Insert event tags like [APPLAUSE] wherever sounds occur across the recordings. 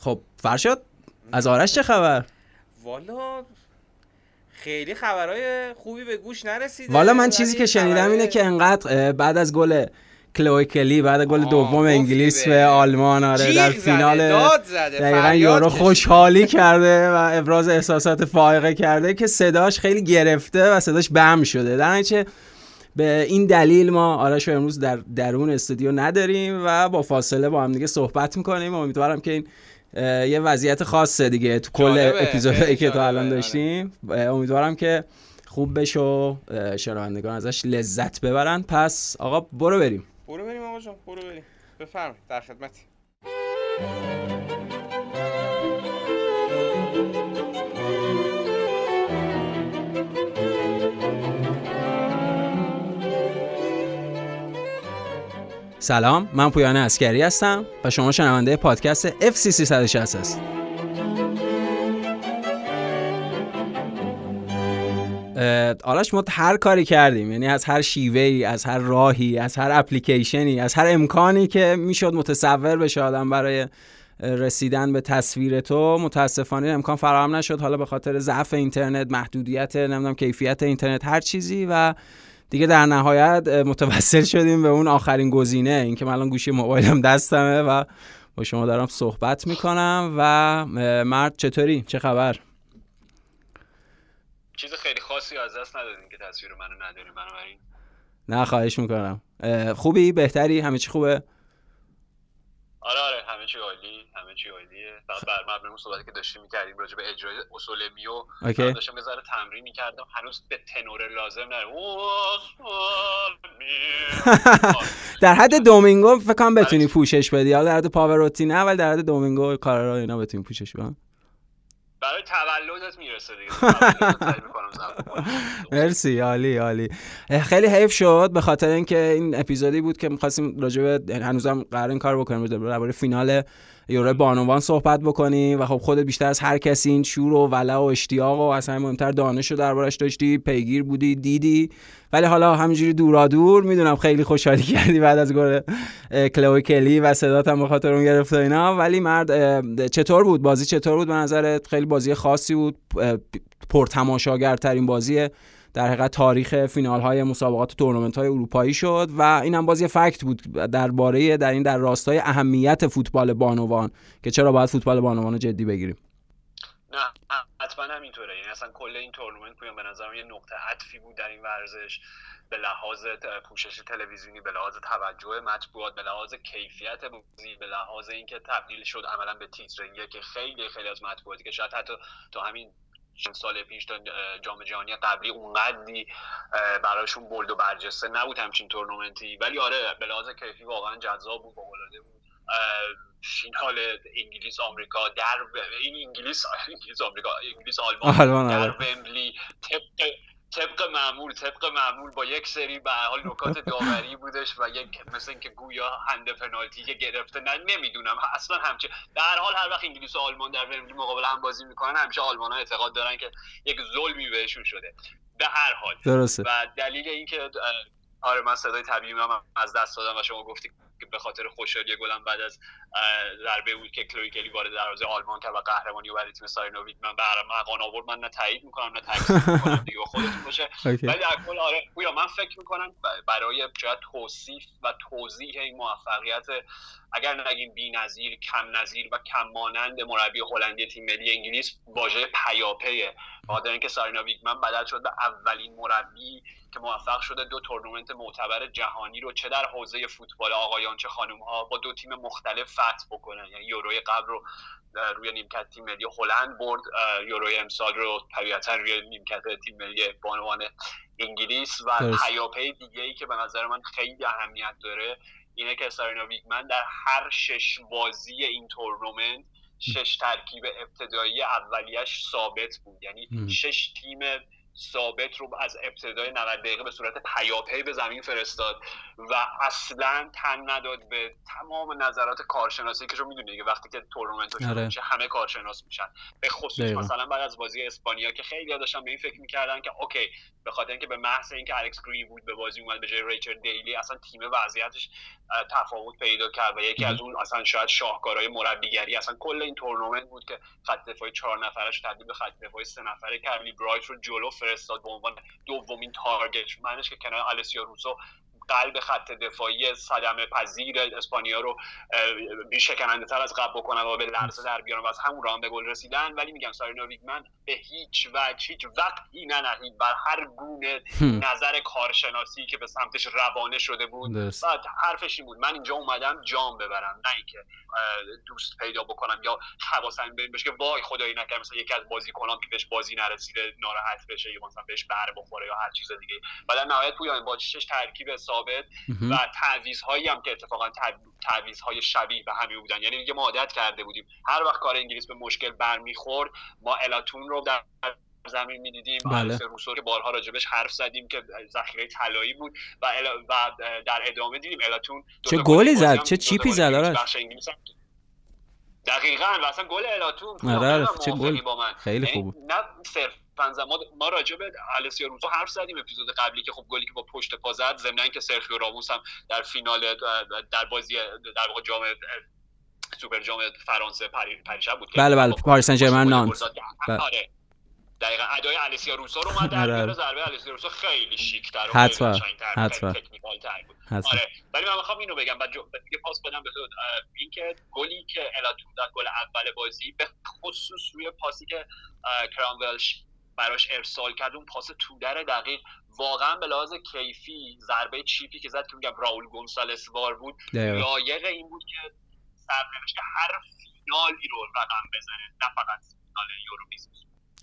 خب فرشاد از آرش چه خبر؟ والا خیلی خبرهای خوبی به گوش نرسیده. والا من چیزی که شنیدم اینه که انقدر بعد از گل کلوی کلی بعد گل دوم انگلیس به آلمان آره در فینال دقیقا یارو خوشحالی کرده و ابراز احساسات فائقه کرده که صداش خیلی گرفته و صداش بم شده. در به این دلیل ما آرش رو امروز در درون استودیو نداریم و با فاصله با هم دیگه صحبت می‌کنیم. امیدوارم که این یه وضعیت خاصه دیگه تو کل اپیزودی که تا الان داشتیم. امیدوارم که خوب بشه و شنوندگان ازش لذت ببرن. پس آقا برو بریم. برو بریم آقا جان برو بریم. بفرمایید در خدمتی. سلام من پویان اسکری هستم و شما شنونده پادکست FC 360 هست. آرش ما هر کاری کردیم یعنی از هر شیوهی از هر راهی از هر اپلیکیشنی از هر امکانی که می‌شد متصور بشه آدم برای رسیدن به تصویر تو متاسفانه امکان فراهم نشد. حالا به خاطر ضعف اینترنت محدودیت نمی‌دونم کیفیت اینترنت هر چیزی و دیگه در نهایت متوسل شدیم به اون آخرین گزینه. اینکه من الان گوشی موبایلم دستمه و با شما دارم صحبت می‌کنم و مرد چطوری؟ چه خبر؟ چیز خیلی خاصی از دست ندادیم که تصویر منو نداریم بنابراین. نه خواهش می‌کنم. خوبی؟ بهتری؟ همه چی خوبه؟ آره آره چی عالی همه چی عالیه. فقط بر مبنای صحبتی که داشتیم می‌کردیم راجع به اجرای اصول میو اوکی. داشتم یه ذره تمرین می‌کردم هنوز به تنور لازم نره [LAUGHS] در حد دومینگو فکر کنم بتونی پوشش بدی. حالا در حد پاوروتی نه ولی در حد دومینگو کارا اینا بتونی پوشش بدی. برای تولدت می‌رسه دیگه. [LAUGHS] مرسی عالی عالی. خیلی حیف شد به خاطر اینکه این اپیزودی بود که می‌خواستیم راجع به هنوزم قرار این کار بکنیم درباره فینال یورو بانوان صحبت بکنیم و خب خودت بیشتر از هر کسی این شور و ولع و اشتیاق و اصلا مهمتر دانش رو دربارش داشتی پیگیر بودی دیدی. ولی حالا همینجوری دورا دور می‌دونم خیلی خوشحالی کردی بعد از گل کلوی کلی و صدات هم به اون گرفت اینا. ولی مرد چطور بود؟ بازی چطور بود؟ به نظرت خیلی بازی خاصی بود پرتماشاگرترین بازی در حقیقت تاریخ فینال های مسابقات تورنمنت های اروپایی شد و این هم باز یه فکت بود درباره در این در راستای اهمیت فوتبال بانوان که چرا باید فوتبال بانوان جدی بگیریم. نه حتما همینطوره. یعنی اصلا کل این تورنمنت پویان به نظرم یه نقطه عطفی بود در این ورزش. به لحاظ پوشش تلویزیونی به لحاظ توجه مطبوعات به لحاظ کیفیت بازی به لحاظ اینکه تبدیل شد عملا به تیتر که خیلی خیلی از مطبوعاتی که شاید حتی تا همین سال پیش تا جام جهانی قبلی اونقدری براشون بولد و برجسته نبود همچین تورنمنتی ولی آره به لحاظ کیفی واقعا جذاب بود العاده بود فینال انگلیس آمریکا در این انگلیس [LAUGHS] انگلیس آمریکا انگلیس آلمان در آره. ومبلی طبق طبق معمول طبق معمول با یک سری به حال نکات داوری بودش و یک مثل اینکه گویا هند پنالتی که گرفته نه نمی‌دونم. اصلا همچه در حال هر وقت انگلیس و آلمان در ومبلی مقابل هم بازی می‌کنن همیشه آلمان ها اعتقاد دارن که یک ظلمی بهشون شده. به هر حال. درسته. و دلیل اینکه آره من صدای طبیعی هم از دست دادم و شما گفتی که به خاطر خوشحالی گلم بعد از ضربه بود که کلوی کلی وارد دروازه آلمان کرد و قهرمانی و برای تیم سارینوویک من برام مقان آورد من نه تایید می‌کنم نه تکذیب می‌کنم دیگه خودتون باشه. [LAUGHS] ولی در کل آره پویا من فکر می‌کنم برای جای توصیف و توضیح این موفقیت اگر نگیم بی‌نظیر کم نظیر و کم مانند مربی هلندی تیم ملی انگلیس واژه پیاپیه. بخاطر اینکه سارینا ویگمن بدل شد به اولین مربی که موفق شده دو تورنمنت معتبر جهانی رو چه در حوزه فوتبال آقایان چه خانم ها با دو تیم مختلف فتح بکنن. یعنی یوروی قبل رو روی نیمکت تیم ملی هلند برد یوروی امسال رو طبیعتا روی نیمکت تیم ملی بانوان انگلیس و پیاپی دیگه ای که به نظر من خیلی اهمیت داره اینه که سارینا ویگمن در هر شش بازی این تورنمنت شش ترکیب ابتدایی اولیش ثابت بود. یعنی شش تیم ثابت رو از ابتدای 90 دقیقه به صورت پیاپی به زمین فرستاد و اصلا تن نداد به تمام نظرات کارشناسی که شما می‌دونید که وقتی که تورنمنت شروع آره. میشه همه کارشناس میشن. به خصوص مثلا بعد از بازی اسپانیا که خیلی داشتن به این فکر می‌کردن که okay به خاطر اینکه به محض اینکه الکس گرینوود به بازی اومد به جای ریچل دیلی اصلا تیم وضعیتش تفاوت پیدا کرد و یکی از اون اصلا شاید شاهکارهای مربیگری اصلا کل این تورنمنت بود که خط دفاعی چهار نفرش تبدیل به خط دفاعی سه نفره کرد. برایت رو جلو فرستاد به عنوان دومین تارگت منش که کنار آلسیا روسو قلب خط دفاعی صدمه پذیر اسپانیا رو بیشکننده تر از قبل بکنن و به لرزه در بیارن و از همون راه به گل رسیدن. ولی میگم سارینو ویگمن به هیچ وجه هیچ وقتی ننهید بر هر گونه نظر کارشناسی که به سمتش روانه شده بود. بعد حرفش این بود من اینجا اومدم جام ببرم. نه اینکه دوست پیدا بکنم یا حواسم به بشه که وای خدایی نکنه مثلا یکی از بازیکنان که بهش بازی نرسیده ناراحت بشه یا مثلا بهش بر بخوره یا هر چیز دیگه. در نهایت پویان با ترکیب ثابت و تعویض هایی هم که اتفاقا تعویض های شبیه به همین بودن. یعنی دیگه ما عادت کرده بودیم. هر وقت کار انگلیس به مشکل برمیخورد ما الاتون رو در زمین می‌دیدیم. بله. روسو که بارها راجبش حرف زدیم که ذخیره طلایی بود و, و در ادامه دیدیم الاتون چه گلی زد؟ چه چیپی زد؟ دقیقاً و اصلا گل الا تون آره چه گل. خیلی یعنی خوب نه صرف ما ما راجع به السیا روسو حرف زدیم اپیزود قبلی که خب گلی که با پشت پا زد ضمن که سرخیو راموس هم در فینال در بازی در واقع جام سوپر جام فرانسه پریشب بود بله بله پاریس سن ژرمن نانت آره. دقیقا. ادای السیا روسو رو اومد در آره. ضربه السیا روسو خیلی شیک تر و حتما حتما. تکنیکال تر بود. آره. ولی من می‌خوام اینو بگم بعد دیگه پاس بدم به اینکه گلی که الاتون داد گل اول بازی به خصوص روی پاسی که کرامول براش ارسال کرد اون پاس تو در دقیق. واقعا به لحاظ کیفی ضربه چیپی که زد که میگم راول گونسالس وار بود لایق این بود که سرنوشت هر فینالی رو رقم بزنه نه فقط فینال یورو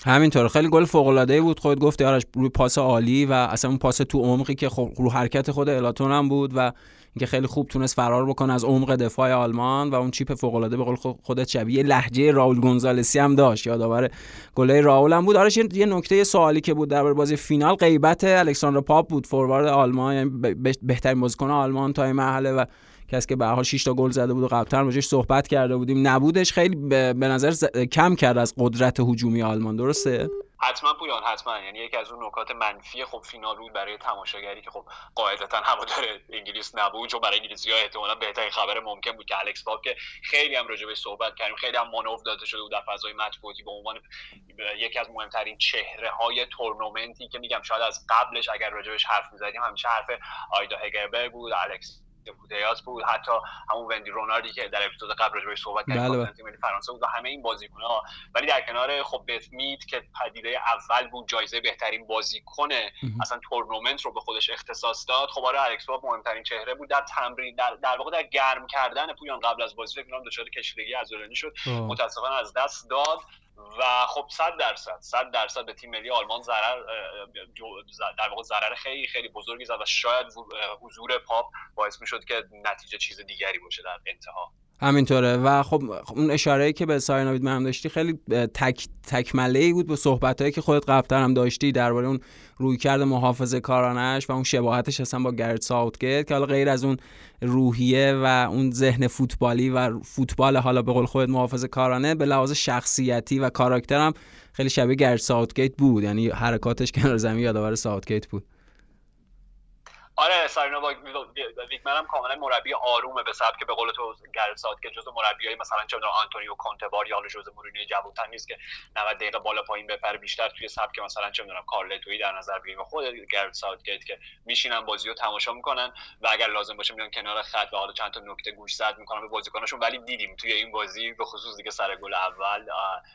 همینطور. خیلی گل فوق العاده بود خود گفتی آرش روی پاس عالی و اصلا اون پاس تو عمقی که خب رو حرکت خود الاتون هم بود و اینکه خیلی خوب تونست فرار بکنه از عمق دفاع آلمان و اون چیپ فوق العاده به قول خودت شبیه لهجه راول گونزالسی هم داشت. یادآور گله راول هم بود. آرش یه نکته سوالی که بود در بازی فینال غیبت الکساندر پاپ بود فوروارد آلمان یعنی بهترین بازیکن آلمان تا این مرحله و کسی که به حال 6 تا گل زده بود و قبلتر راجعش صحبت کرده بودیم نبودش خیلی به نظر کم کرد از قدرت هجومی آلمان درسته؟ حتما پویان حتما. یعنی یکی از اون نکات منفی خب فینال بود برای تماشاگری که خب قاعدتا هوادار انگلیس نبود چون برای انگلیسی ها احتمالا بهترین خبر ممکن بود که الکس پاپ که خیلی هم راجع صحبت کردیم خیلی هم مانور داده شده بود در فضای مطبوعاتی به عنوان یکی از مهمترین چهره های تورنمنتی که میگم شاید از قبلش اگر راجبش حرف می‌زدیم همیشه حرف آیدا هگربرگ بود الکس بودیاس بود حتی همون وندی روناردی که در اپیزود قبل راجعش صحبت کردیم بله, بله. فرانسه بود و همه این بازیکن‌ها. ولی در کنار خب بت مید که پدیده اول بود جایزه بهترین بازیکن اصلا تورنمنت رو به خودش اختصاص داد. خب آره الکس مهمترین چهره بود. در تمرین در, در واقع در گرم کردن پویان قبل از بازی فکر کنم دچار کشیدگی عضلانی شد. متاسفانه از دست داد. و خب 100 درصد 100 درصد به تیم ملی آلمان ضرر در واقع ضرر خیلی خیلی بزرگی زد و شاید حضور پاپ باعث می‌شد که نتیجه چیز دیگری باشه در انتها. همینطوره. و خب اون اشاره که به سایناوید من داشتی خیلی تک تکمله ای بود به صحبت هایی که خودت قبلتر هم داشتی درباره اون رویکرد محافظه کارانش و اون شباهتش اصلا با گرد ساوتگیت که حالا غیر از اون روحیه و اون ذهن فوتبالی و فوتبال حالا به قول خودت محافظه کارانه به لحاظ شخصیتی و کاراکتر هم خیلی شبیه گرت ساوتگیت بود. یعنی حرکاتش کنار زمین یادآور ساوتگیت بود. آره سارینا ویگمن هم کاملا مربی آرومه به سبک به قول تو گرت ساوت که جزو مربیای مثلا چه آنتونیو کونته یا جوز مورینیو جوانتر نیست که 90 دقیقه بالا پایین بپره بیشتر توی سبک مثلا چه می‌دونم کارلتوی در نظر بگیریم. خود گرت ساوتگیت که میشینن بازی رو تماشا می‌کنن و اگر لازم باشه میان کنار خط و حالا چند تا نکته گوش زد می‌کنن به بازیکناشون ولی دیدیم توی این بازی به خصوص دیگه سر گل اول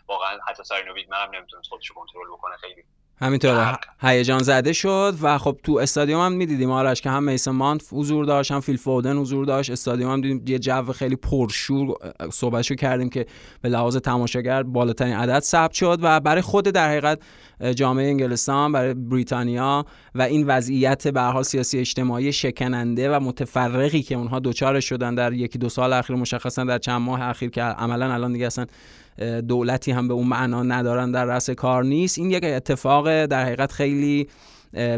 واقعا حتی سارینو ویگمن هم نمی‌تونست خودش کنترل بکنه خیلی. همینطور هیجان زده شد و خب تو استادیوم هم می‌دیدیم. آرش که هم میسن مانت حضور داشت هم فیل فودن حضور داشت. استادیوم هم دیدیم یه جو خیلی پرشور صحبتشو کردیم که به لحاظ تماشاگر بالاترین عدد ثبت شد و برای خود در حقیقت جامعه انگلستان برای بریتانیا و این وضعیت به حال سیاسی اجتماعی شکننده و متفرقی که اونها دوچار شدن در یکی دو سال اخیر مشخصا در چند ماه اخیر که عملا الان دیگه اصلا دولتی هم به اون معنا ندارن در رأس کار نیست. این یک اتفاق در حقیقت خیلی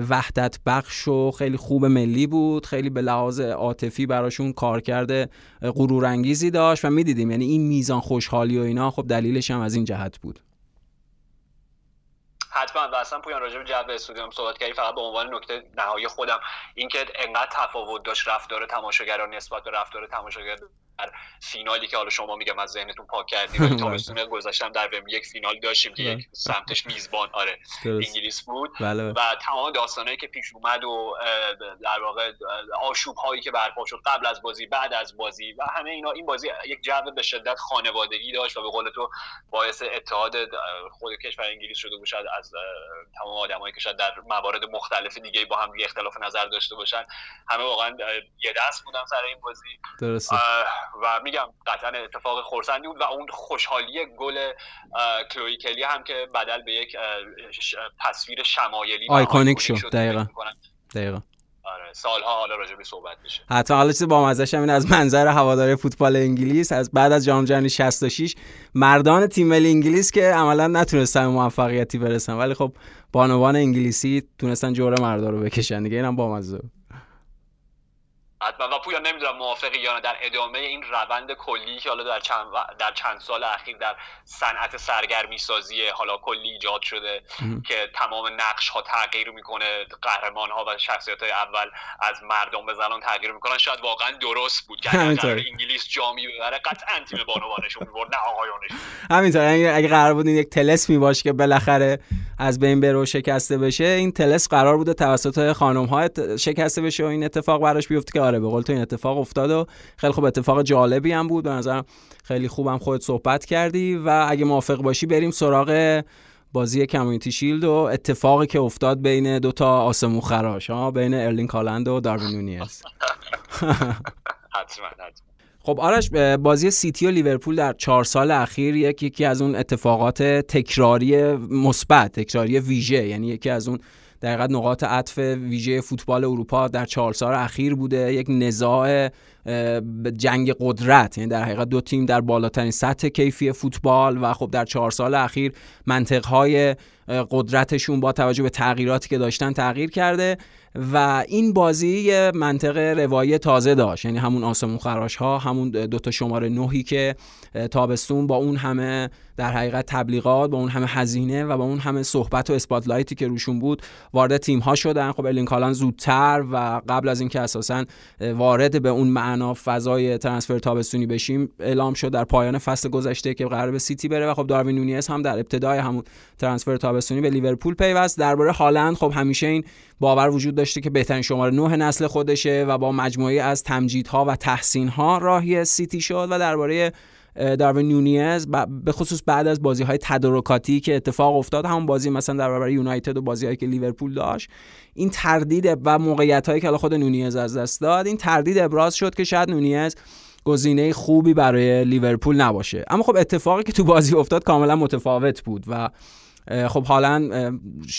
وحدت بخش و خیلی خوب ملی بود. خیلی به لحاظ عاطفی براشون کار کرده غرورانگیزی داشت و می‌دیدیم. یعنی این میزان خوشحالی و اینا خب دلیلش هم از این جهت بود. حتما. و اصلا پویان راجع به جو استودیوم صحبت کردی فقط به عنوان نکته نهایی خودم اینکه انقدر تفاوت داشت رفتار تماشاگران نسبت به رفتار تماشاگر فینالی که حالا شما میگم از ذهنتون پاک کردیم [LAUGHS] تابستون گذاشتم در وم یک فینال داشتیم که یک سمتش میزبان آره انگلیس بود. بله. و تمام داستانهایی که پیش اومد و در واقع آشوب هایی که برپا شد قبل از بازی بعد از بازی و همه اینا این بازی یک جو به شدت خانوادگی داشت و به قول تو باعث اتحاد خود کشور انگلیس شده بود از تمام آدمایی که شاید در موارد مختلف دیگه با هم اختلاف نظر داشته باشن. همه واقعا یه دست بودن سر این بازی. درسته. و میگم قطعا اتفاق خورسندی بود و اون خوشحالی گل کلوی کلی هم که بدل به یک تصویر شمایلی آیکونیک شد دقیقا. دقیقا. آره سالها حالا راجع به صحبت میشه. حتی حالا چیز با مزش این از منظر هوادار فوتبال انگلیس از بعد از جام جهانی 66 مردان تیم ملی انگلیس که عملا نتونستن موفقیتی برسن. ولی خب بانوان انگلیسی تونستن جوره مردا رو بکشن دیگه اینم با مزه حتما و پویا نمی‌دونم موافقی یا در ادامه این روند کلی که حالا در چند, در چند سال اخیر در صنعت سرگرمی سازی حالا کلی ایجاد شده که تمام نقش ها تغییر می‌کنه قهرمان ها و شخصیت های اول از مردم به زنان تغییر می‌کنن. شاید واقعا درست بود که انگلیس جامی ببره قطعا تیم بانوانش می‌برد نه آقایانش همینطور. اگه قرار بود این یک تلسمی باشه که بالاخره از بین بره و شکسته بشه این تلس قرار بوده توسط خانم ها شکسته بشه و این اتفاق براش بیفته که آره به قول تو این اتفاق افتاد و خیلی خوب اتفاق جالبی هم بود. به نظرم خیلی خوبم خودت صحبت کردی و اگه موافق باشی بریم سراغ بازی کمیونیتی شیلد و اتفاقی که افتاد بین دو تا آسمو خراش ها بین ارلین کالند و داروین نونیز. [LAUGHS] خب آرش بازی سیتی و لیورپول در چهار سال اخیر یکی یکی از اون اتفاقات تکراری مثبت تکراری ویژه. یعنی یکی از اون در نقاط عطف ویژه فوتبال اروپا در چهار سال اخیر بوده. یک نزاع جنگ قدرت. یعنی در حقیقت دو تیم در بالاترین سطح کیفی فوتبال و خب در چهار سال اخیر منطقهای قدرتشون با توجه به تغییراتی که داشتن تغییر کرده. و این بازی یه منطق روایی تازه داشت. یعنی همون آسمون خراش ها همون دوتا شماره نهی که تابستون با اون همه در حقیقت تبلیغات با اون همه هزینه و با اون همه صحبت و اسپاتلایتی که روشون بود وارد تیم ها شدن. خب الین کالان زودتر و قبل از اینکه اساسا وارد به اون معنا فضای ترنسفر تابستونی بشیم اعلام شد در پایان فصل گذشته که قرار به سیتی بره و خب داروین نونیز هم در ابتدای همون ترنسفر تابستونی به لیورپول پیوست. درباره هالند خب همیشه این باور وجود داشته که بهترین شماره نه نسل خودشه و با مجموعه از تمجیدها و تحسینها راهی سیتی شد و درباره داروین نونیز به خصوص بعد از بازی های تدارکاتی که اتفاق افتاد همون بازی مثلا در برابر یونایتد و بازی هایی که لیورپول داشت این تردید و موقعیت هایی که خود نونیز از دست داد این تردید ابراز شد که شاید نونیز گزینه خوبی برای لیورپول نباشه. اما خب اتفاقی که تو بازی افتاد کاملا متفاوت بود و خب حالا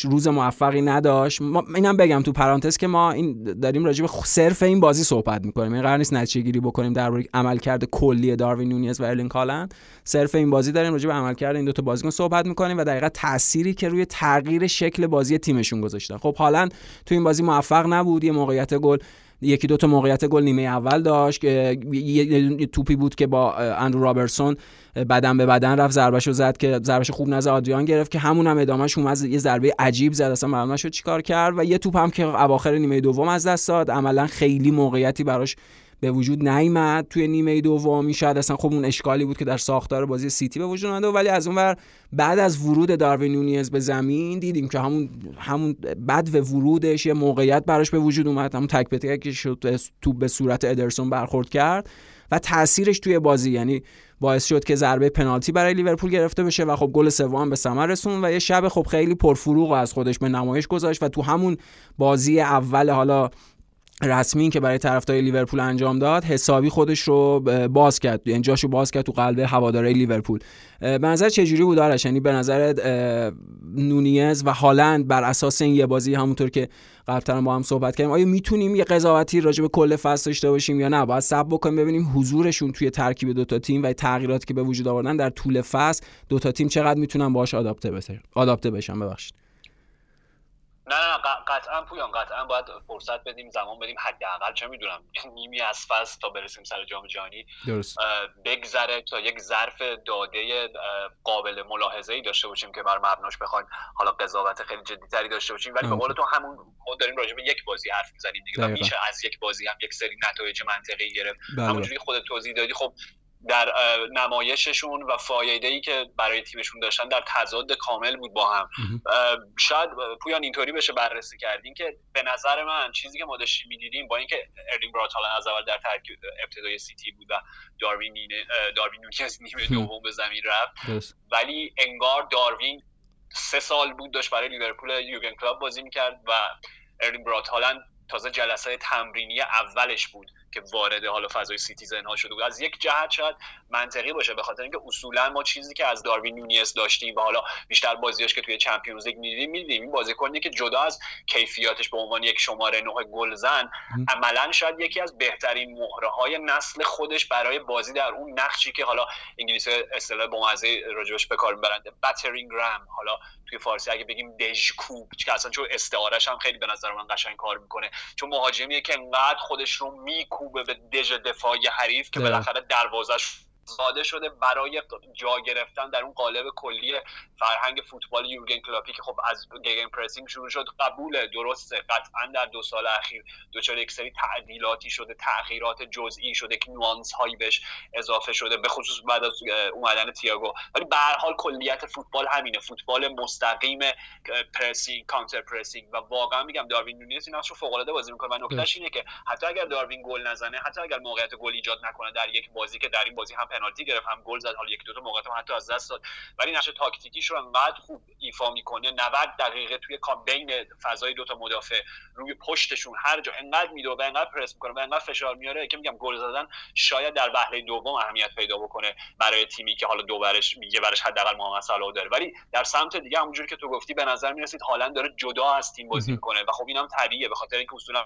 روز موفقی نداشت. اینم بگم تو پرانتز که ما این داریم راجع به صرف این بازی صحبت می‌کنیم. این قرار نیست نتیجه گیری بکنیم درباره عملکرد کلی داروین نونیز و ارلین کالن صرف این بازی داریم راجع به عملکرد این دو تا بازیکن صحبت می‌کنیم و دقیقا تأثیری که روی تغییر شکل بازی تیمشون گذاشتن. خب حالا تو این بازی موفق نبود. یه موقعیت گل یکی دو تا موقعیت گل نیمه اول داشت که یه توپی بود که با اندرو رابرسون بدن به بدن رفت ضربهشو زد که ضربش خوب نزد آدریان گرفت که همون هم ادامهش اومد یه ضربه عجیب زد اصلا معلوم نشد چیکار کرد و یه توپ هم که اواخر نیمه دوم از دست داد. عملا خیلی موقعیتی براش به وجود نیامد توی نیمه دومی. شاید اصلا خب اون اشکالی بود که در ساختار بازی سیتی به وجود اومده ولی از اونور بعد از ورود داروین نونیز به زمین دیدیم که همون همون بعد و ورودش یه موقعیت براش به وجود اومد. همون تک به که شد تو به صورت ادرسون برخورد کرد و تاثیرش توی بازی یعنی باعث شد که ضربه پنالتی برای لیورپول گرفته بشه و خب گل سوم به ثمر رسون و یه شب خب خیلی پرفروغ از خودش به نمایش گذاشت و تو همون بازی اول حالا رسمی که برای طرفدار لیورپول انجام داد حسابی خودش رو باز کرد. یعنی جاشو باز کرد تو قلب هواداره لیورپول. به نظر چجوری بود آرش؟ یعنی به نظر نونیز و هالند بر اساس این یه بازی همونطور که قبلتر با هم صحبت کردیم آیا می‌تونیم یه قضاوتی راجع به کل فصل داشته باشیم یا نه؟ باید صبر بکنیم ببینیم حضورشون توی ترکیب دوتا تیم و تغییراتی که به وجود آوردن در طول فصل دوتا تیم چقدر می‌تونن باهاش آداپته بشن آداپته بشن. ببخشید. نه نه قطعا پویان قطعا باید فرصت بدیم زمان بدیم حداقل چه می‌دونم نیمی از فصل تا برسیم سر جام جهانی بگذره تا یک ظرف داده قابل ملاحظه ای داشته باشیم که بر مبناش بخوایم. حالا قضاوت خیلی جدی تری داشته باشیم ولی به قول تو همون ما داریم راجع به یک بازی حرف می‌زنیم دیگه میشه از یک بازی هم یک سری نتایج منطقی گرفت. بله. همونجوری خودت توضیح دادی خب در نمایششون و فایده ای که برای تیمشون داشتن در تضاد کامل بود با هم. شاید پویان اینطوری بشه بررسی کردین که به نظر من چیزی که ما داشتیم می‌دیدیم با اینکه ارلینگ براوت از اول در ترکیب ابتدای سیتی بود و داروین داروین از نیمه دوم به زمین رفت. ولی انگار داروین سه سال بود داشت برای لیورپول یورگن کلوپ بازی می‌کرد و ارلینگ براوت تازه جلسه تمرینی اولش بود. که وارد حالا فضای سیتیزن ها شده بود. از یک جهت شاید منطقی باشه به خاطر اینکه اصولا ما چیزی که از داروین نونیز داشتیم و حالا بیشتر بازیاش که توی Champions League می‌دیدیم می‌دیدیم. این بازیکنی که جدا از کیفیاتش به عنوان یک شماره نه گلزن عملا شاید یکی از بهترین مهره های نسل خودش برای بازی در اون نقشی که حالا انگلیسی اصطلاح بامزه راجبش به کار میبرن the battering ram حالا توی فارسی اگه بگیم دژکوب که اصلا چون استعارش هم خیلی به نظر من قشنگ کار می‌کنه. چون مهاجمیه که انقدر خودش رو میکوبه به دژ دفاعی حریف که بالاخره دروازش زاده شده برای جا گرفتن در اون قالب کلی فرهنگ فوتبال یورگن کلوپی که خب از gegenpressing شروع شد قبول درسته. قطعا در دو سال اخیر دچار یک سری تعدیلاتی شده تغییرات جزئی شده که nuance هایی بهش اضافه شده به خصوص بعد از اومدن تیاگو. ولی به هر حال کلیت فوتبال همینه. فوتبال مستقیم pressing counter-pressing و واقعا میگم داروین نونیز این رو فوق العاده بازی می‌کنه و نکتهش اینه که حتی اگر داروین گل نزنه حتی اگر موقعیت گل ایجاد نکنه در یک بازی که در این بازی هم پنالتی گرفت هم گل زد حالا یک دو تا موقعیت حتی از دست داد. ولی نقش تاکتیکیش رو انقدر خوب ایفا می‌کنه 90 دقیقه توی بین فضای دو تا مدافع روی پشتشون هر جا انقدر میدوه انقدر پرس می‌کنه و انقدر فشار میاره که میگم گل زدن شاید در وهله دوم اهمیت پیدا بکنه برای تیمی که حالا دو برش میگه برش حداقل محمد صلاح داره. ولی در سمت دیگه همونجوری که تو گفتی به نظر می‌رسید هالند داره جدا از تیم بازی می‌کنه و خب اینم طبیعیه به خاطر اینکه اصولا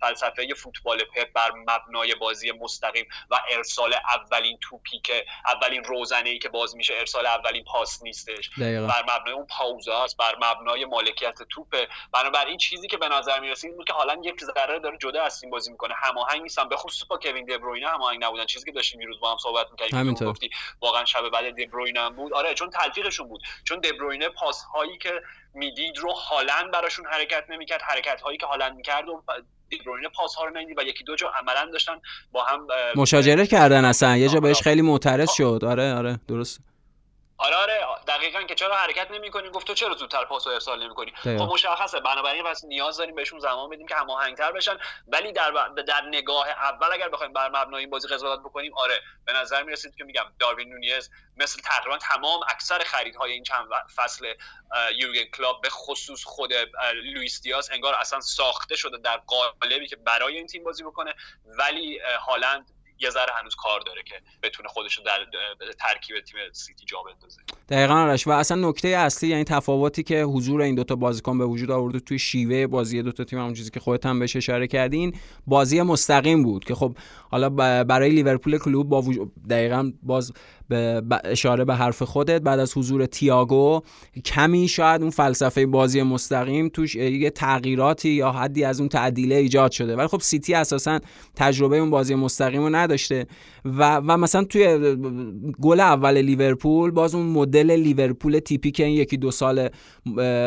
فلسفه فوتبال پپ بر مبنای بازی مستقیم و ارسال اولین توپی که اولین روزنه ای که باز میشه ارسال اولین پاس نیستش. بر مبنای اون پاوزه است بر مبنای مالکیت توپه. بنابراین چیزی که به نظر می‌رسید بود که حالا یک ذره داره جدا از تیم بازی می‌کنه. هماهنگ نیستن به خصوص با کوین دبروینه هماهنگ نبودن. چیزی که داشتیم دیروز با هم صحبت می‌کردیم گفتی واقعا شب بعد دبروینه هم بود. آره چون تلفیقشون بود. چون دبروینه پاس هایی که می‌دید رو هالند براشون حرکت نمی‌کرد. حرکت هایی که هالند می‌کرد و دیبروینه پاس ها رو و یکی دو جا عملا داشتن با هم مشاجره کردن اصلا. یه جا بهش خیلی معترض شد. آره آره درست آره آره دقیقا که چرا حرکت نمی‌کنی؟ گفت تو چرا زودتر پاس و ارسال نمی‌کنی؟ خب مشخصه بنابراین پس نیاز داریم بهشون زمان بدیم که هماهنگتر بشن. ولی در در نگاه اول اگر بخوایم بر مبنای این بازی قضاوت بکنیم آره به نظر می‌رسید که میگم داروین نونیز مثل تقریبا تمام اکثر خریدهای این چند فصل یورگن کلاب به خصوص خود لوئیس دیاز انگار اصلا ساخته شده در قالبی که برای این تیم بازی بکنه. ولی هالند یه ذره هنوز کار داره که بتونه خودش رو در ترکیب تیم سیتی جا بندازه. دقیقا و اصلا نکته اصلی یعنی تفاوتی که حضور این دوتا بازیکن به وجود آورده توی شیوه بازی دوتا تیم همون چیزی که خودت هم بهش اشاره کردین بازی مستقیم بود که خب حالا برای لیورپول کلوب با وجود دقیقا باز به اشاره به حرف خودت. بعد از حضور تیاگو کمی شاید اون فلسفه بازی مستقیم توش یه تغییراتی یا حدی از اون تعدیله ایجاد شده. ولی خب سیتی اساسا تجربه اون بازی مستقیم رو نداشته. و, و مثلا توی گل اول لیورپول باز اون مدل لیورپول تیپیک این یکی دو سال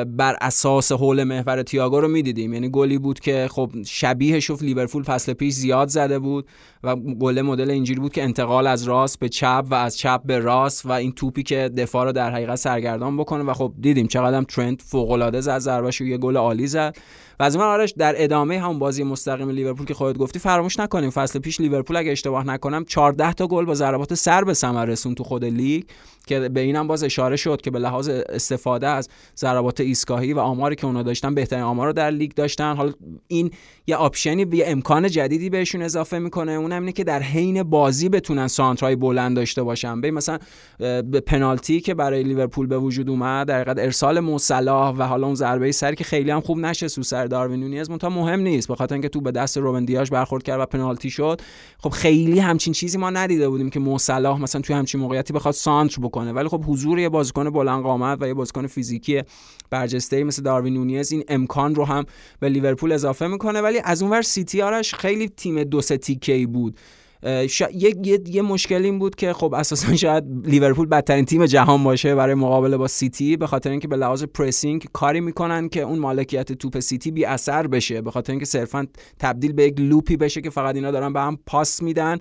بر اساس حول محور تییاگو رو می‌دیدیم. یعنی گلی بود که خب شبیه شبیه لیورپول فصل پیش زیاد زده بود و گل مدل اینجوری بود که انتقال از راست به چپ و از چپ به راست و این توپی که دفاع رو در حقیقت سرگردان بکنه. و خب دیدیم چقدر ترنت فوق العاده زد یه گل عالی زد. و از اون آرش در ادامه همون بازی مستقیم لیورپول که خودت گفتی فراموش نکنیم. فصل پیش لیورپول اگه اشتباه نکنم 14 تا گل با ضربات سر به ثمر رسوند تو خود لیگ که به اینم باز اشاره شد که به لحاظ استفاده از ضربات ایستگاهی و آماری که اونا داشتن بهترین آمار رو در لیگ داشتن. حالا این یه option ی یه امکان جدیدی بهشون اضافه می‌کنه. اون اینه که در حین بازی بتونن سانترای بلند داشته باشن. به مثلا به پنالتی که برای لیورپول به وجود اومد در ارسال مو صلاح و حالا اون ضربه سری که خیلی هم خوب نشست رو سر داروین نونیز تا مهم نیست به خاطر اینکه تو به دست روبن دیاش برخورد کرد و پنالتی شد. خب خیلی همچین چیزی ما ندیده بودیم که مو صلاح مثلا توی همچین موقعیتی بخواد سانتر بکنه. ولی خب حضور یه بازیکن بلند قامت و یه بازیکن فیزیکی برجسته مثل داروین نونیز این امکان رو هم به لیورپول اضافه می‌کنه. ولی از اونور سیتی آرش خیلی تیم دو سه تیکه بود یه،, یه،, یه مشکل این بود که خب اساسا شاید لیورپول بدترین تیم جهان باشه برای مقابله با سیتی به خاطر اینکه به لحاظ pressing کاری می‌کنن که اون مالکیت توپ سیتی بی اثر بشه به خاطر اینکه صرفا تبدیل به یک loop ی بشه که فقط اینا دارن به هم پاس میدن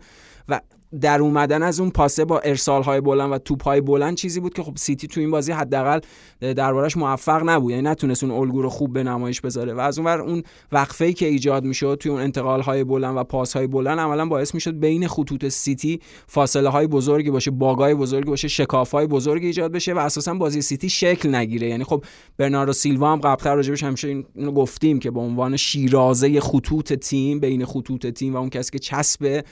و در اومدن از اون پاسه با ارسال های بلند و توپ های بلند چیزی بود که خب سیتی تو این بازی حداقل دربارش موفق نبود. یعنی نتونست اون الگو رو خوب به نمایش بذاره و از اونور اون وقفه ای که ایجاد می‌شد توی اون انتقال های بلند و پاس های بلند عملا باعث می‌شد بین خطوط سیتی فاصله های بزرگی باشه گپای بزرگی باشه شکاف های بزرگی ایجاد بشه و اساسا بازی سیتی شکل نگیره. یعنی خب برناردو سیلوا هم قبلتر راجبش همیشه اینو گفتیم که به عنوان شیرازه خطوط تیم بین خطوط تیم و اون کسی که چسب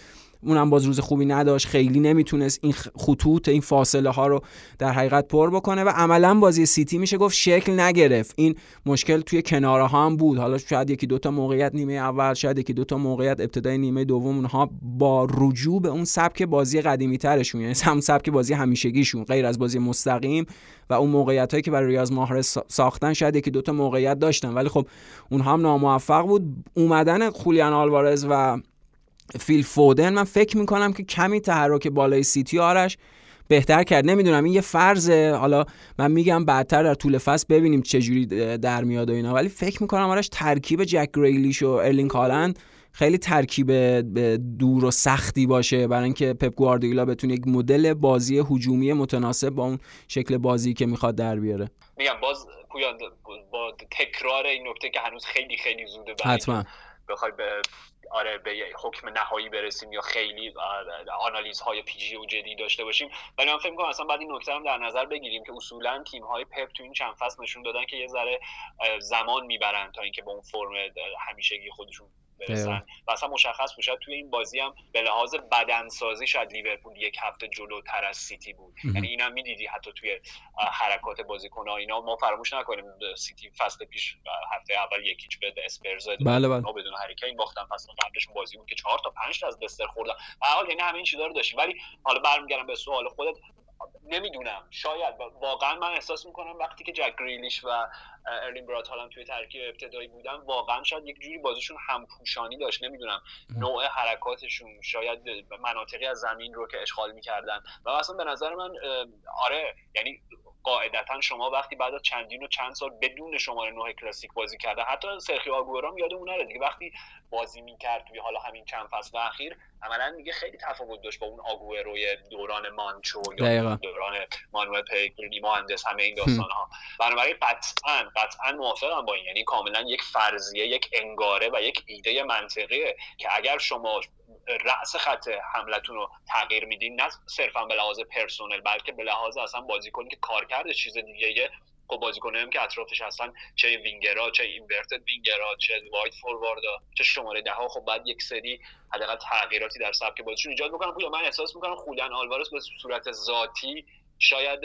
اونم باز روز خوبی نداشت خیلی نمی‌تونست این خطوط این فاصله ها رو در حقیقت پر بکنه و عملا بازی سیتی میشه گفت شکل نگرفت. این مشکل توی کناره ها هم بود. حالا شاید یکی دوتا موقعیت نیمه اول شاید یکی دوتا موقعیت ابتدای نیمه دوم اونها با رجوع به اون سبک بازی قدیمی ترشون یعنی هم سبک بازی همیشگیشون غیر از بازی مستقیم و اون موقعیت هایی که برای ریاض ماهرس ساختن شاید یکی دوتا موقعیت داشتن. ولی خب اونها هم ناموفق بود. اومدن خولیان آلوارز و فیل فودن من فکر می‌کنم که کمی تحرک بازی سیتی آرش بهتر کرد. نمی‌دونم این یه فرضه. حالا من میگم بعدتر در طول فصل ببینیم چجوری در میاد و اینا. ولی فکر می‌کنم آرش ترکیب جک گریلیش و ارلینگ هالند خیلی ترکیب جور سختی باشه برای اینکه پپ گواردیولا بتونه یک مدل بازی هجومی متناسب با اون شکل بازی که می‌خواد در بیاره. میگم باز با تکرار این نکته که هنوز خیلی خیلی زوده حتما. بخوای به آره به حکم نهایی برسیم یا خیلی آنالیزهای پیجی و جدی داشته باشیم. ولی من فکر می‌کنم اصلا بعد این نکته هم در نظر بگیریم که اصولا تیم های پپ تو این چند فصل نشون دادن که یه ذره زمان می‌برن تا اینکه به اون فرم همیشگی خودشون برسن. و اصلا مشخص بود توی این بازی هم به لحاظ بدنسازی شاید لیورپول یک هفته جلوتر از سیتی بود. یعنی اینم می‌دیدی حتی توی حرکات بازیکن اینا ما فراموش نکنیم سیتی فصل پیش هفته اول یکیچ به اسپرز بله بله. بدون هریکین باختن فصل قبلشون بازی بود که چهار تا پنج تا از لستر خوردن. به حال یعنی همین چیزا رو داشتیم. ولی حالا برمیگردم به سوال خودت. نمی‌دونم. شاید. واقعا من احساس می‌کنم وقتی که جک گریلیش و ارلین برات هالند توی ترکیب ابتدایی بودن واقعا شاید یک جوری بازیشون همپوشانی داشت. نمی‌دونم. نوع حرکاتشون. شاید مناطقی از زمین رو که اشغال می‌کردن. و اصلا به نظر من آره. یعنی قاعدتا شما وقتی بعد از چندین و چند سال بدون شماره نه کلاسیک بازی کرده حتی سرخی آگورام یادمون نره دیگه وقتی بازی می‌کرد توی حالا همین چند فصل اخیر عملا میگه خیلی تفاوت داشت با اون آگوروی دوران مانچو یا دوران مانوئل پیگرینی مهندس همه این داستان ها بنابراین قطعا قطعا موافقم با این یعنی کاملا یک فرضیه یک انگاره و یک ایده منطقیه که اگر شما رأس خط حملتون رو تغییر میدین. نه صرفا به لحاظ personnel بلکه به لحاظ اصلا بازیکنی که کار کرده چیز دیگه خب بازیکنایی که اطرافش هستن چه وینگرا چه inverted winger ا چه wide forward ا چه شماره ده ها خب باید یک سری حداقل تغییراتی در سبک بازیشون ایجاد بکنن پویا من احساس می‌کنم خولیان آلوارز به صورت ذاتی شاید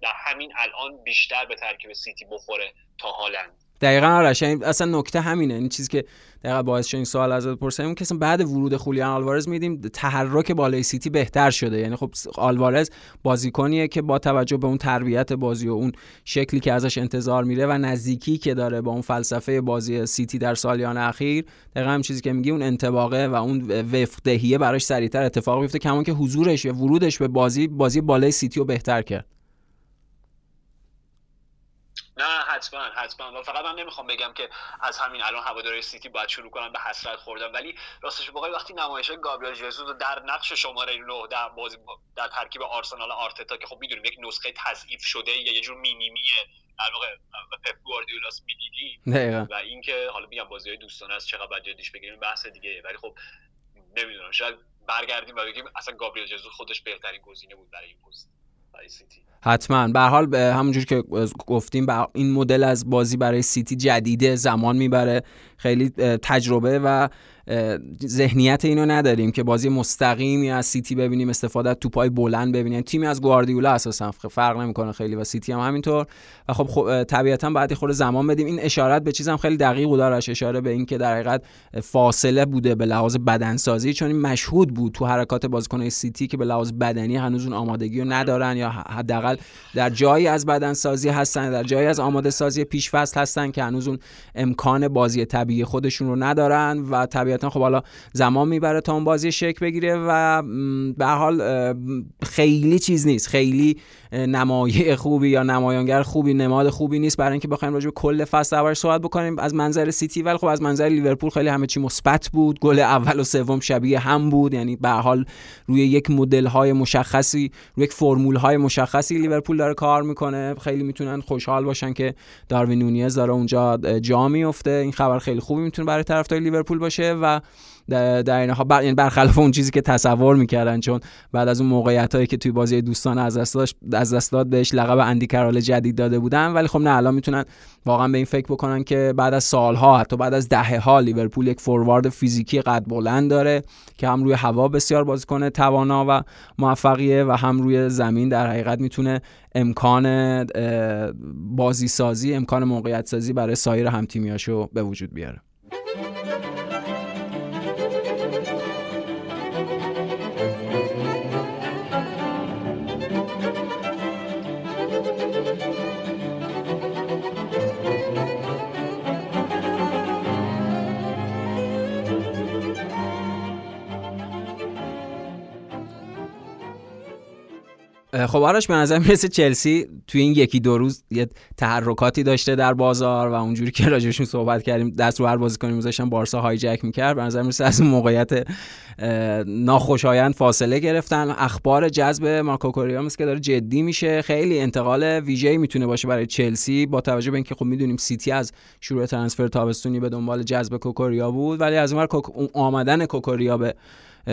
در همین الان بیشتر به ترکیب سیتی بخوره تا هالند دقیقا آرش اصلا نکته همینه. این چیزی که دقیقا باعث شد این سوال ازت پرسیدم که بعد ورود خولیان آلوارز دیدیم تحرک بالای سیتی بهتر شده. یعنی خب آلوارز بازیکنیه که با توجه به اون تربیت بازی و اون شکلی که ازش انتظار میره و نزدیکی که داره با اون فلسفه بازی سیتی در سالیان اخیر دقیقا هم چیزی که میگی اون انطباقه و اون وفق دهیه براش سریعتر اتفاق میفته کما اینکه حضورش و ورودش به بازی بازی بالای سیتی رو بهتر کرد. نه حتما حتما. و فقط من نمی‌خوام بگم که از همین الان هواداری سیتی باید شروع کنن به حسرت خوردن ولی راستش بخوای وقتی نمایش گابریل ژزوس در نقش شماره 9 در بازی در ترکیب آرسنال آرتتا که خب می‌دونیم یک نسخه تضعیف شده یا یه جور mini-me ه در واقع پپ گواردیولاس می‌دیدی. و اینکه حالا میگم بازی های دوستانه است چقدر باید جدیش بگیریم بحث دیگه. ولی خب نمی‌دونم شاید برگردیم و بگیم اصلا گابریل ژزوس خودش بهترین گزینه بود برای این پست. حتما. به حال همونجور که گفتیم این مدل از بازی برای سیتی جدیده زمان می‌بره. خیلی تجربه و ذهنیت اینو نداریم که بازی مستقیمی از سیتی ببینیم استفاده از توپای بلند ببینیم. یعنی تیمی از گواردیولا اساسا فرق نمی‌کنه خیلی و سیتی هم همینطور. و خب, خب طبیعتا باید خب زمان بدیم. این اشارت به چیزم خیلی دقیق بود آرش اشاره به اینکه در حقیقت فاصله بوده به لحاظ بدنسازی چون این مشهود بود تو حرکات بازیکن‌های سیتی که به لحاظ بدنی هنوز اون آمادگی رو ندارن یا حداقل در جایی از بدنسازی هستن در جایی از آماده سازی پیش فصل هستن که هنوز اون امکان بازی طبیعی خودشون رو ندارن. و طبیعتا خب حالا زمان می‌بره تا اون بازی شکل بگیره و به حال خیلی چیز نیست. خیلی نمایه خوبی یا نمایانگر خوبی نماد خوبی نیست برای اینکه بخوایم راجع به کل فصل اول صحبت بکنیم. از منظر سیتی ولی خب از منظر لیورپول خیلی همه چی مثبت بود. گل اول و سوم شبیه هم بود. یعنی به حال روی یک مدل های مشخصی روی یک فرمول های مشخصی لیورپول داره کار می‌کنه. خیلی می‌تونن خوشحال باشن که داروین نونیز داره اونجا جا میفته این خبر خیلی خوبی می‌تونه برای طرفدار لیورپول باشه و در این حال یعنی برخلاف اون چیزی که تصور می‌کردن چون بعد از اون موقعیت هایی که توی بازی دوستان از دست از دست داد بهش لقب اندی کرال جدید داده بودن. ولی خب نه الان می‌تونن واقعا به این فکر بکنن که بعد از سالها حتی بعد از دهه ها لیورپول یک فوروارد فیزیکی قد بلند داره که هم روی هوا بسیار بازیکن توانا و موفقیه و هم روی زمین در حقیقت می‌تونه امکان بازی سازی امکان موقعیت سازی برای سایر هم تیمیاشو به وجود بیاره. خب آرش به نظر می‌رسه چلسی توی این یکی دو روز یه تحرکاتی داشته در بازار و اونجوری که راجعشون صحبت کردیم دست رو هر بازیکنی میذاشتن بارسا هایجک می‌کرد. به نظر می‌رسه از اون موقعیت ناخوشایند فاصله گرفتن. اخبار جذب مارکو کوریامس که داره جدی میشه. خیلی انتقال ویژه‌ای می‌تونه باشه برای چلسی با توجه به اینکه خب می‌دونیم سیتی از شروع ترنسفر تابستونی به دنبال جذب کوکوریا بود ولی از اون آمدن کوکوریا به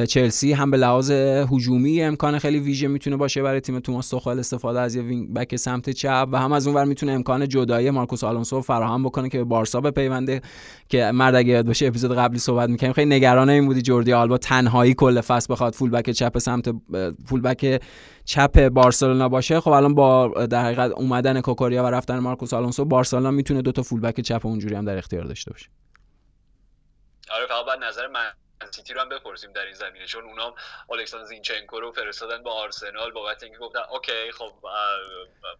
چلسی هم به لحاظ هجومی امکان خیلی ویژه می‌تونه باشه برای تیم توماس توخل استفاده از یه wing back سمت چپ و هم از اونور می‌تونه امکان جدایی مارکوس آلونسو فراهم بکنه که به بارسا بپیونده که مورد اگه یاد باشه اپیزود قبلی صحبت می‌کنیم خیلی نگران این بودی جوردی آلبا تنهایی کل فصل بخواد full back چپ سمت full back چپ بارسلونا باشه. خب الان با در حقیقت اومدن کوکوریا و رفتن مارکوس آلونسو بارسلونا می‌تونه دو تا full back چپ اونجوری هم در اختیار داشته باشه. آره فقط نظر من سیتی رو هم بپرسیم در این زمینه چون اونام الکساندر زینچنکو رو فرستادن با آرسنال بابت اینکه گفتن اوکی خب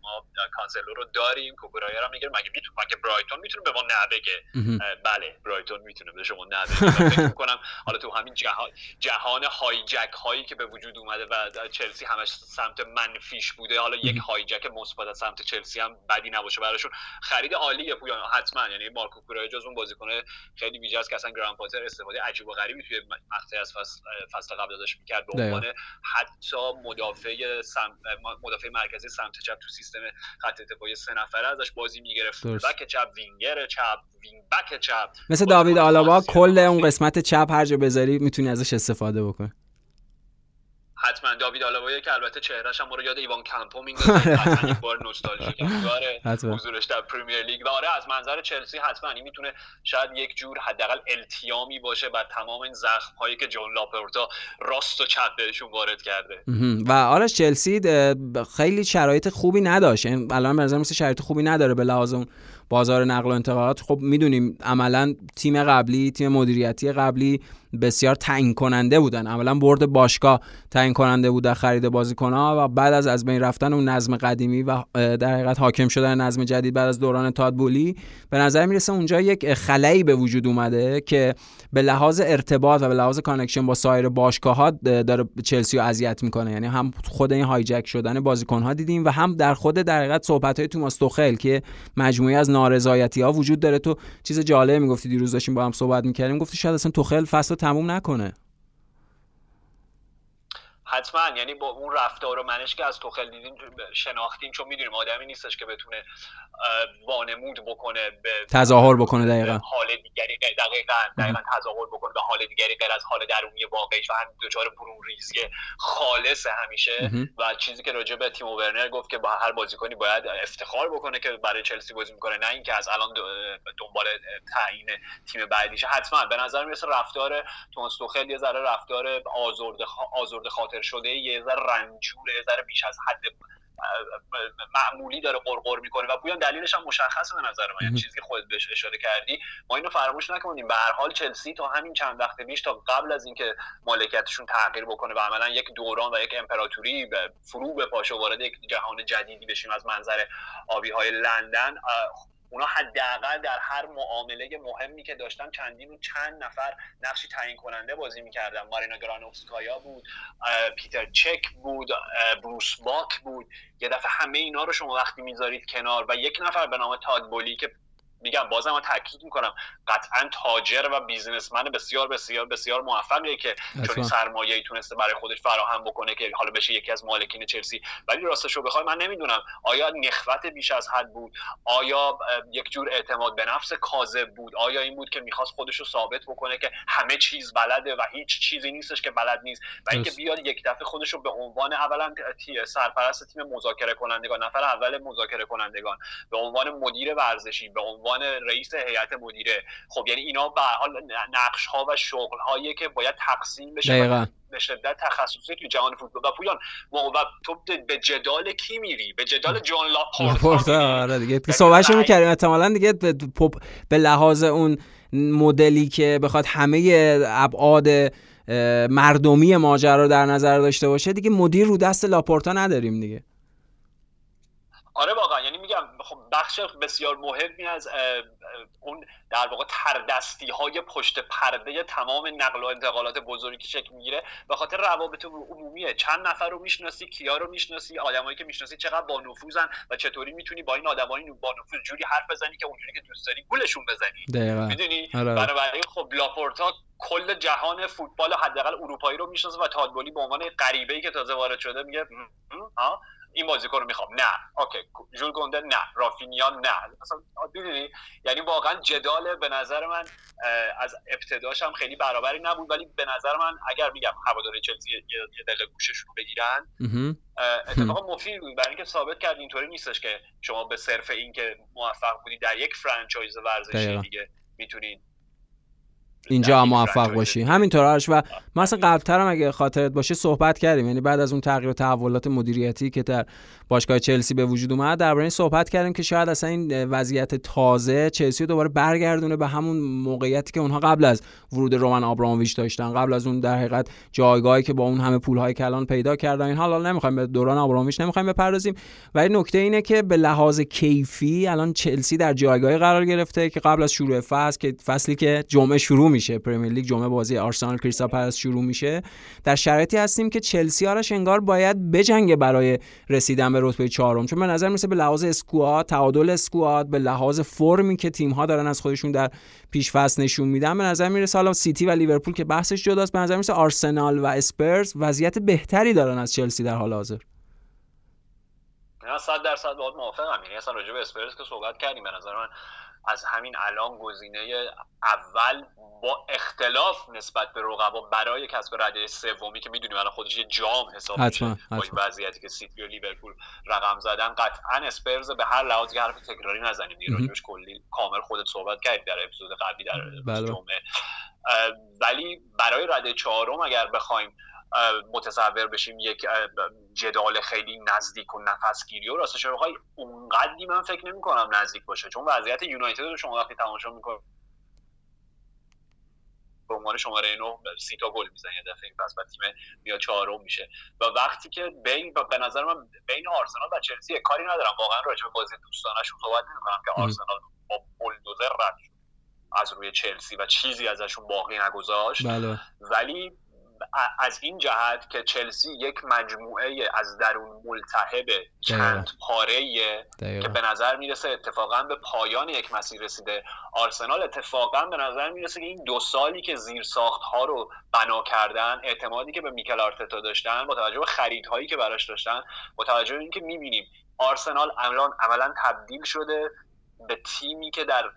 ما کانسلو رو داریم کوکورایا رو میگه مگه می‌تونه مگه برایتون می‌تونه به ما نه بگه؟ بله برایتون می‌تونه به شما نه بگه. [LAUGHS] کنم حالا تو همین جهان جهان hijack هایی که به وجود اومده و چلسی همش سمت منفیش بوده حالا یک hijack مثبت از سمت چلسی هم بدی نباشه براشون. خرید عالیه پویان حتما یعنی مارکو کوکورایا جز اون بازیکن خیلی ویژه است که اصلا گراهام پاتر استفاده عجیب و غریبی توی مقطعی از فصل, فصل قبل داشت می‌کرد به عنوان حتی مدافع سم... مدافع مرکزی سمت چپ تو سیستم خط دفاعی سه نفره ازش بازی می‌گرفت. بک چپ وینگر چپ wing back چپ. مثل داوید آلابا کل اون قسمت چپ هر جا بذاری می‌تونی ازش استفاده بکنی. حتما داوید آلابایی که البته چهرهش هم رو یاد ایوان کامپو میندازه [LAUGHS] حتما یک بار نوستالژیک حضورش در پرمیر لیگ. و آره از منظر چلسی حتما این می‌تونه شاید یک جور حداقل التیامی باشه بر تمام این زخم هایی که جون لاپورتا راست و چپ بهشون وارد کرده. و آرش چلسی خیلی شرایط خوبی نداشت. الان به نظر مثل شرایط خوبی نداره به لحاظ اون بازار نقل و انتقالات. خب می‌دونیم عملا تیم قبلی تیم مدیریتی قبلی بسیار تعیین کننده بودن. عملا برد باشگاه تعیین کننده بود در خرید بازیکنها و بعد از از بین رفتن اون نظم قدیمی و در حقیقت حاکم شدن نظم جدید بعد از دوران تادبولی به نظر می‌رسه اونجا یک خلایی به وجود اومده که به لحاظ ارتباط و به لحاظ connection با سایر باشگاه ها داره چلسی رو اذیت می‌کنه. یعنی هم خود این hijack شدن بازیکن ها دیدیم و هم در خود در حقیقت صحبت های توماس توخل که مجموعه از نارضایتی ها وجود داره. تو چیز جالب می‌گفتی دیروز داشتیم با هم صحبت می‌کردیم. گفتی شاید اصلا توخل فصل تموم نکنه. حتما. یعنی با اون رفتار و منش که از توخل دیدیم شناختیم چون می‌دونیم آدمی نیستش که بتونه وانمود بکنه به تظاهر بکنه دقیقا. حال دیگری دقیقا دقیقا تظاهر بکنه به حال دیگری غیر از حال درونی واقعیش و هم دچار برون ریزی خالص همیشه. و چیزی که راجع به تیم ورنر گفت که با هر بازیکنی باید افتخار بکنه که برای چلسی بازی می‌کنه نه اینکه از الان دنبال تعیین تیم بعدیشه. حتما. به نظر می‌رسه رفتار توماس توخل یه ذره رفتار آزرده آزرده خاطر شده یه ذره رنجور یه ذره بیش از حد معمولی داره قرقر می‌کنه و پویان دلیلش هم مشخصه به نظر من یعنی چیزی که خودت بهش اشاره کردی. ما اینو فراموش نکنیم. به هر حال چلسی تا همین چند وقت پیش تا قبل از اینکه مالکیتشون تغییر بکنه و عملا یک دوران و یک امپراتوری به فرو به پاشو وارد یک جهان جدیدی بشیم از منظر آبی های لندن اونا حداقل در هر معامله مهمی که داشتن چندین و چند نفر نقشی تعیین کننده بازی می‌کردن. مارینا گرانوفسکایا بود پیتر چک بود بروس باک بود. یه دفعه همه اینا رو شما وقتی می‌ذارید کنار و یک نفر به نام تاد بولی که میگم بازم من تاکید می‌کنم قطعا تاجر و بیزنسمن بسیار بسیار بسیار موفقیه که چون سرمایه‌ای تونسته برای خودش فراهم بکنه که حالا بشه یکی از مالکین چلسی. ولی راستش رو بخوای من نمی‌دونم آیا نخوت بیش از حد بود؟ آیا یک جور اعتماد به نفس کاذب بود؟ آیا این بود که می‌خواست خودش رو ثابت بکنه که همه چیز بلده و هیچ چیزی نیستش که بلد نیست؟ و اینکه بیاد یک دفعه خودش رو به عنوان اولا سرپرست تیم مذاکره کنندگان نفر اول مذاکره کنندگان به عنوان مدیر ورزشی به عنوان عنوان رئیس هیئت مدیره. خب یعنی اینا به حال نقش ها و شغل هایی که باید تقسیم بشه دقیقا. به شدت تخصصی تو جهان فوتبال. و پویان و تو به جدال کی میری؟ به جدال جان لاپورت آره دیگه. یعنی صحبتشو می‌کردیم. احتمالاً دیگه به لحاظ اون مدلی که بخواد همه ابعاد مردمی ماجرا رو در نظر داشته باشه دیگه مدیر رو دست لاپورتا نداریم دیگه. آره واقعا. یعنی بخش بسیار مهمی از اون در واقع تردستی های پشت پرده تمام نقل و انتقالات بزرگی که شکل می‌گیره به خاطر روابط عمومیه چند نفر رو می‌شناسی کیا رو می‌شناسی آدمایی که می‌شناسی چقدر با نفوذن و چطوری می‌تونی با این آدمای با نفوذ جوری حرف بزنی که اونجوری که دوست داری گولشون بزنی. می‌دونی؟ آره. بنابراین خب لاپورتا کل جهان فوتبال حداقل اروپایی رو می‌شناسه و تاد بولی به عنوان غریبه ای که تازه وارد شده میگه ها؟ این بازیکن رو می‌خوام. نه. okay. ژول کونده نه. رافینیا نه. اصلا یعنی واقعا جدال به نظر من از ابتداش هم خیلی برابری نبود. ولی به نظر من اگر میگم هوادار چلسی یه دقیقه گوششون رو بگیرن اتفاق مفید بود. برای اینکه ثابت کرد اینطوری نیستش که شما به صرف اینکه موفق بودی در یک franchise ورزشی دیگه می‌تونید اینجا موفق باشی. همینطور آرش. و ما اصلا قبلترم اگه خاطرت باشه صحبت کردیم. یعنی بعد از اون تغییر و تحولات مدیریتی که در باشگاه چلسی به وجود اومد درباره این صحبت کردیم که شاید اصلا این وضعیت تازه چلسی رو دوباره برگردونه به همون موقعیتی که اونها قبل از ورود رومن آبراموویچ داشتن قبل از اون در حقیقت جایگاهی که با اون همه پولهای کلان پیدا کردن. این حالا نمی‌خوایم به دوران آبراموویچ نمی‌خوایم بپردازیم. ولی نکته اینه که به لحاظ کیفی الان چلسی در جایگاهی قرار گرفته که قبل از شروع فصل که فصلی که جمعه شروع میشه. پرمیر لیگ جمعه بازی آرسنال کریستال پالاس شروع میشه. در شرایطی هستیم که چلسی آرش انگار باید بجنگه برای رسیدن به رتبه چهارم. چون به نظر میسه به لحاظ اسکواد تعادل اسکواد به لحاظ فرمی که تیم ها دارن از خودشون در پیش فصل نشون میدن به نظر می‌رسه حالا سیتی و لیورپول که بحثش جداست به نظر می‌رسه آرسنال و اسپرز وضعیت بهتری دارن از چلسی در حال حاضر. من 100 درصد باهات موافقم. یعنی اصلا راجع به اسپرز که صحبت کردیم. به نظر من از همین الان گزینه اول با اختلاف نسبت به رقبا برای کسب رده سومی که می‌دونیم الان خودش یه جام حساب میشه با این وضعیتی که سیتی و لیورپول رقم زدن. قطعا اسپرز به هر لحاظی که حرف تکراری نزنیم راجبش کلی کامل خودت صحبت کردی در اپیزود قبلی در بله. جمعه. ولی برای رده چهارم اگر بخوایم متصور بشیم یک جدال خیلی نزدیک و نفسگیری و راستش بخوای اونقدری من فکر نمی کنم نزدیک باشه. چون وضعیت یونایتد رو شما وقتی تماشا می‌کنید به عنوان شماره 9 سی تا گل می‌زنه یه دفعه این پس و تیم میاد چهارم میشه. و وقتی که بین به نظر من بین آرسنال و چلسی کاری ندارم. واقعا راجع به بازی دوستانشون صحبت نمی‌کنم که آرسنال با بولدوزر رد از روی چلسی و چیزی ازشون باقی نگذاشت. بله. ولی از این جهت که چلسی یک مجموعه از درون ملتهب چند پاره که به نظر می‌رسه اتفاقا به پایان یک مسیر رسیده. آرسنال اتفاقا به نظر می‌رسه که این دو سالی که زیر ساخت ها رو بنا کردن اعتمادی که به میکل آرتتا داشتن با توجه به خریدهایی که براش داشتن با توجه به اینکه می‌بینیم آرسنال الان عملا تبدیل شده به تیمی که در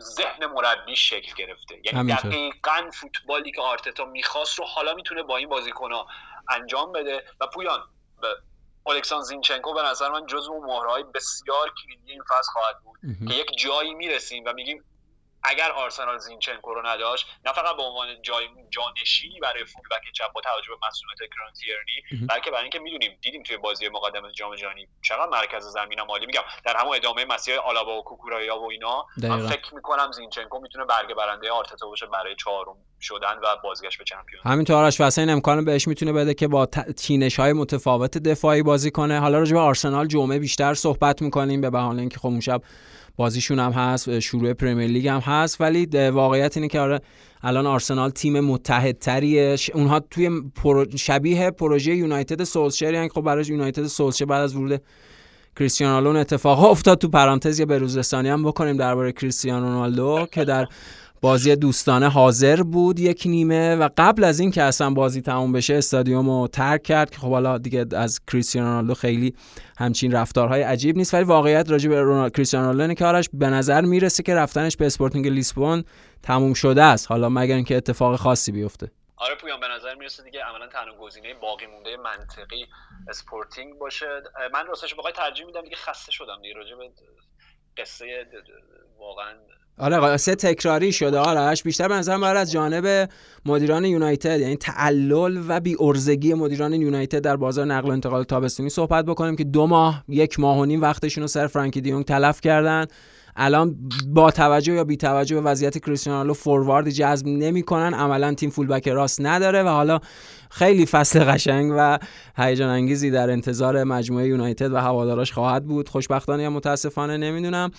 ذهن مربی شکل گرفته. یعنی دقیقا فوتبالی که آرتتا می‌خواست رو حالا می‌تونه با این بازیکنها انجام بده. و پویان الکسان زینچنکو به نظر من جزو مهرهای بسیار کلیدی این فصل خواهد بود که یک جایی می‌رسیم و میگیم اگر آرسنال زینچنکو رو نداشت نه فقط به عنوان جای جانشینی برای فولبک چپ با توجه به مسئولیت کرانتیرنی بلکه برای اینکه می‌دونیم دیدیم توی بازی مقدمه جام جهانی چقدر مرکز زمین مالی میگم در همون ادامه مسیر آلابا و کوکورایا و اینا من فکر می‌کنم زینچنکو می‌تونه برگ برنده آرتتا باشه برای چهارم شدن و بازگشت به چمپیون همینطور آرش واسه این امکان بهش می‌تونه بده که با تینش های متفاوت دفاعی بازی کنه. حالا راجع به آرسنال جمعه بیشتر صحبت می‌کنیم به بهانه اینکه خب شب بازیشون هم هست شروع پرمیر لیگ هم هست ولی واقعیت اینه که آره الان آرسنال تیم متحدتریه. اونها توی شبیه پروژه یونایتد سولشر یعنی خب برای یونایتد سولشر بعد از ورود کریستیانو رونالدو اتفاق افتاد. تو پرانتز یه بروزرسانی هم بکنیم درباره کریستیانو رونالدو که در بازی دوستانه حاضر بود یک نیمه و قبل از این که اصلا بازی تموم بشه استادیوم رو ترک کرد که خب حالا دیگه از کریستیانو رونالدو خیلی همچین رفتارهای عجیب نیست ولی واقعیت راجع به رونالدو کریستیانو رونالدو که به نظر می‌رسه که رفتنش به اسپورتینگ لیسبون تموم شده است. حالا مگر اینکه اتفاق خاصی بیفته. آره پویان به نظر می‌رسه دیگه عملا تنها گزینه باقی مونده منطقی اسپورتینگ باشه. من راستش بخوای ترجیح میدم دیگه خسته شدم دیگه راجع به قصه واقعا آره قصه تکراری شده آرش. بیشتر به نظرم از جانب مدیران یونایتد یعنی تعلل و بی عرضگی مدیران یونایتد در بازار نقل و انتقال تابستونی صحبت بکنیم که دو ماه یک ماه و نیم وقتشون رو سر فرنکی دی‌یونگ تلف کردن. الان با توجه یا بی توجه به وضعیت کریستیانو فوروارد جذب نمی‌کنن. عملا تیم fullback راست نداره و حالا خیلی فصل قشنگ و هیجان انگیزی در انتظار مجموعه یونایتد و هواداراش خواهد بود. خوشبختانه یا متاسفانه نمی‌دونم.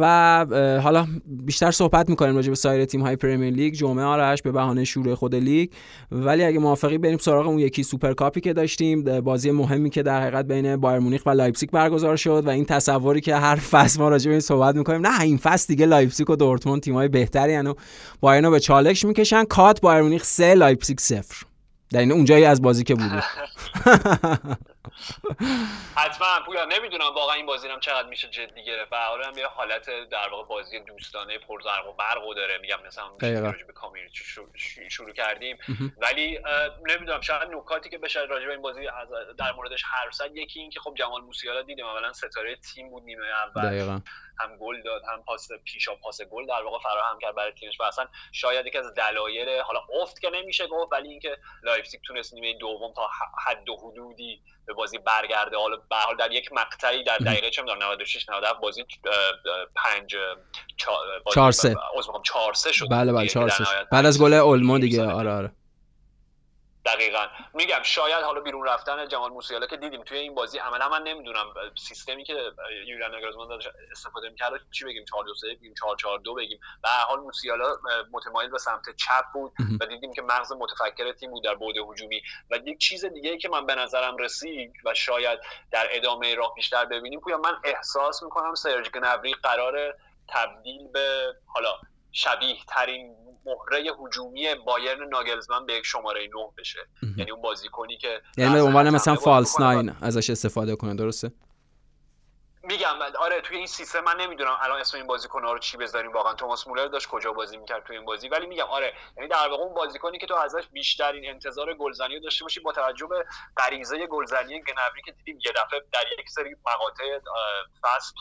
و حالا بیشتر صحبت می‌کنیم راجع به سایر تیم های پریمیر لیگ. جمعه آرش به بهانه شروع خود لیگ. ولی اگه موافقی بریم سراغ اون یکی سوپر کاپی که داشتیم. بازی مهمی که در حقیقت بین بایرن مونیخ و لایپزیگ برگزار شد و این تصوری که هر فصل ما راجع به این صحبت می‌کنیم. نه این فصل دیگه لایپزیگ و دورتموند تیمای بهتری و بایرن به چالش می‌کشن. کات بایرن مونیخ 3 لایپزیگ 0 در این اونجایی از بازی که بوده [LAUGHS] [LAUGHS] [LAUGHS] حتما پویا نمی‌دونم واقعا این بازی هم چقدر میشه جدی گرفت. و هم یه حالت در واقع بازی دوستانه پرزرق و برق داره. میگم مثلا به community شروع کردیم. ولی نمی‌دونم شاید نکاتی که بشه راجع به این بازی در موردش حرف زد یکی این که خب جمال موسیالا دیدیم اولا ستاره تیم بود نیمه اول. هم گل داد هم پاس پیشا پاس گل در واقع فراهم کرد برای تیمش. و اصلا شاید یکی از دلایل حالا افت که نمیشه گفت ولی اینکه لایپزیگ تونست نیمه دوم تا حد و حدودی به بازی برگرده. حالا به حال در یک مقطعی در دقیقه چه می‌دونم 96 97 بازی 5 4 3 4 3 شد بله بله 4 3 بعد از گل اولمو دیگه. آره آره. دقیقا. میگم شاید حالا بیرون رفتن جمال موسیالا که دیدیم توی این بازی عملا من نمی‌دونم سیستمی که یولیان ناگلزمان استفاده می‌کرد چی بگیم 4 2 3 بگیم 4 4 2 بگیم. به هر حال موسیالا متمایل به سمت چپ بود و دیدیم که مغز متفکر تیم بود در بعد هجومی. و یک چیز دیگه ای که من به نظرم رسید و شاید در ادامه راه بیشتر ببینیم پویا من احساس می‌کنم سرج گنبری قرار تبدیل به حالا شبیه ترین مهره هجومی بایرن ناگلزمن به یک شماره 9 بشه. یعنی اون بازیکنی که یعنی به عنوان مثلا فالس ناین ازش استفاده کنه درسته؟ میگم آره توی این سیستم من نمی‌دونم الان اسم این بازیکن رو چی بذاریم. واقعا توماس مولر داشت کجا بازی می‌کرد توی این بازی. ولی میگم آره یعنی در واقع اون بازیکنی که تو ازش بیشترین انتظار گلزنی رو داشته باشی با توجه به غریزه گلزنی گنبری که دیدیم یه دفعه در یک سری مقاطع فصل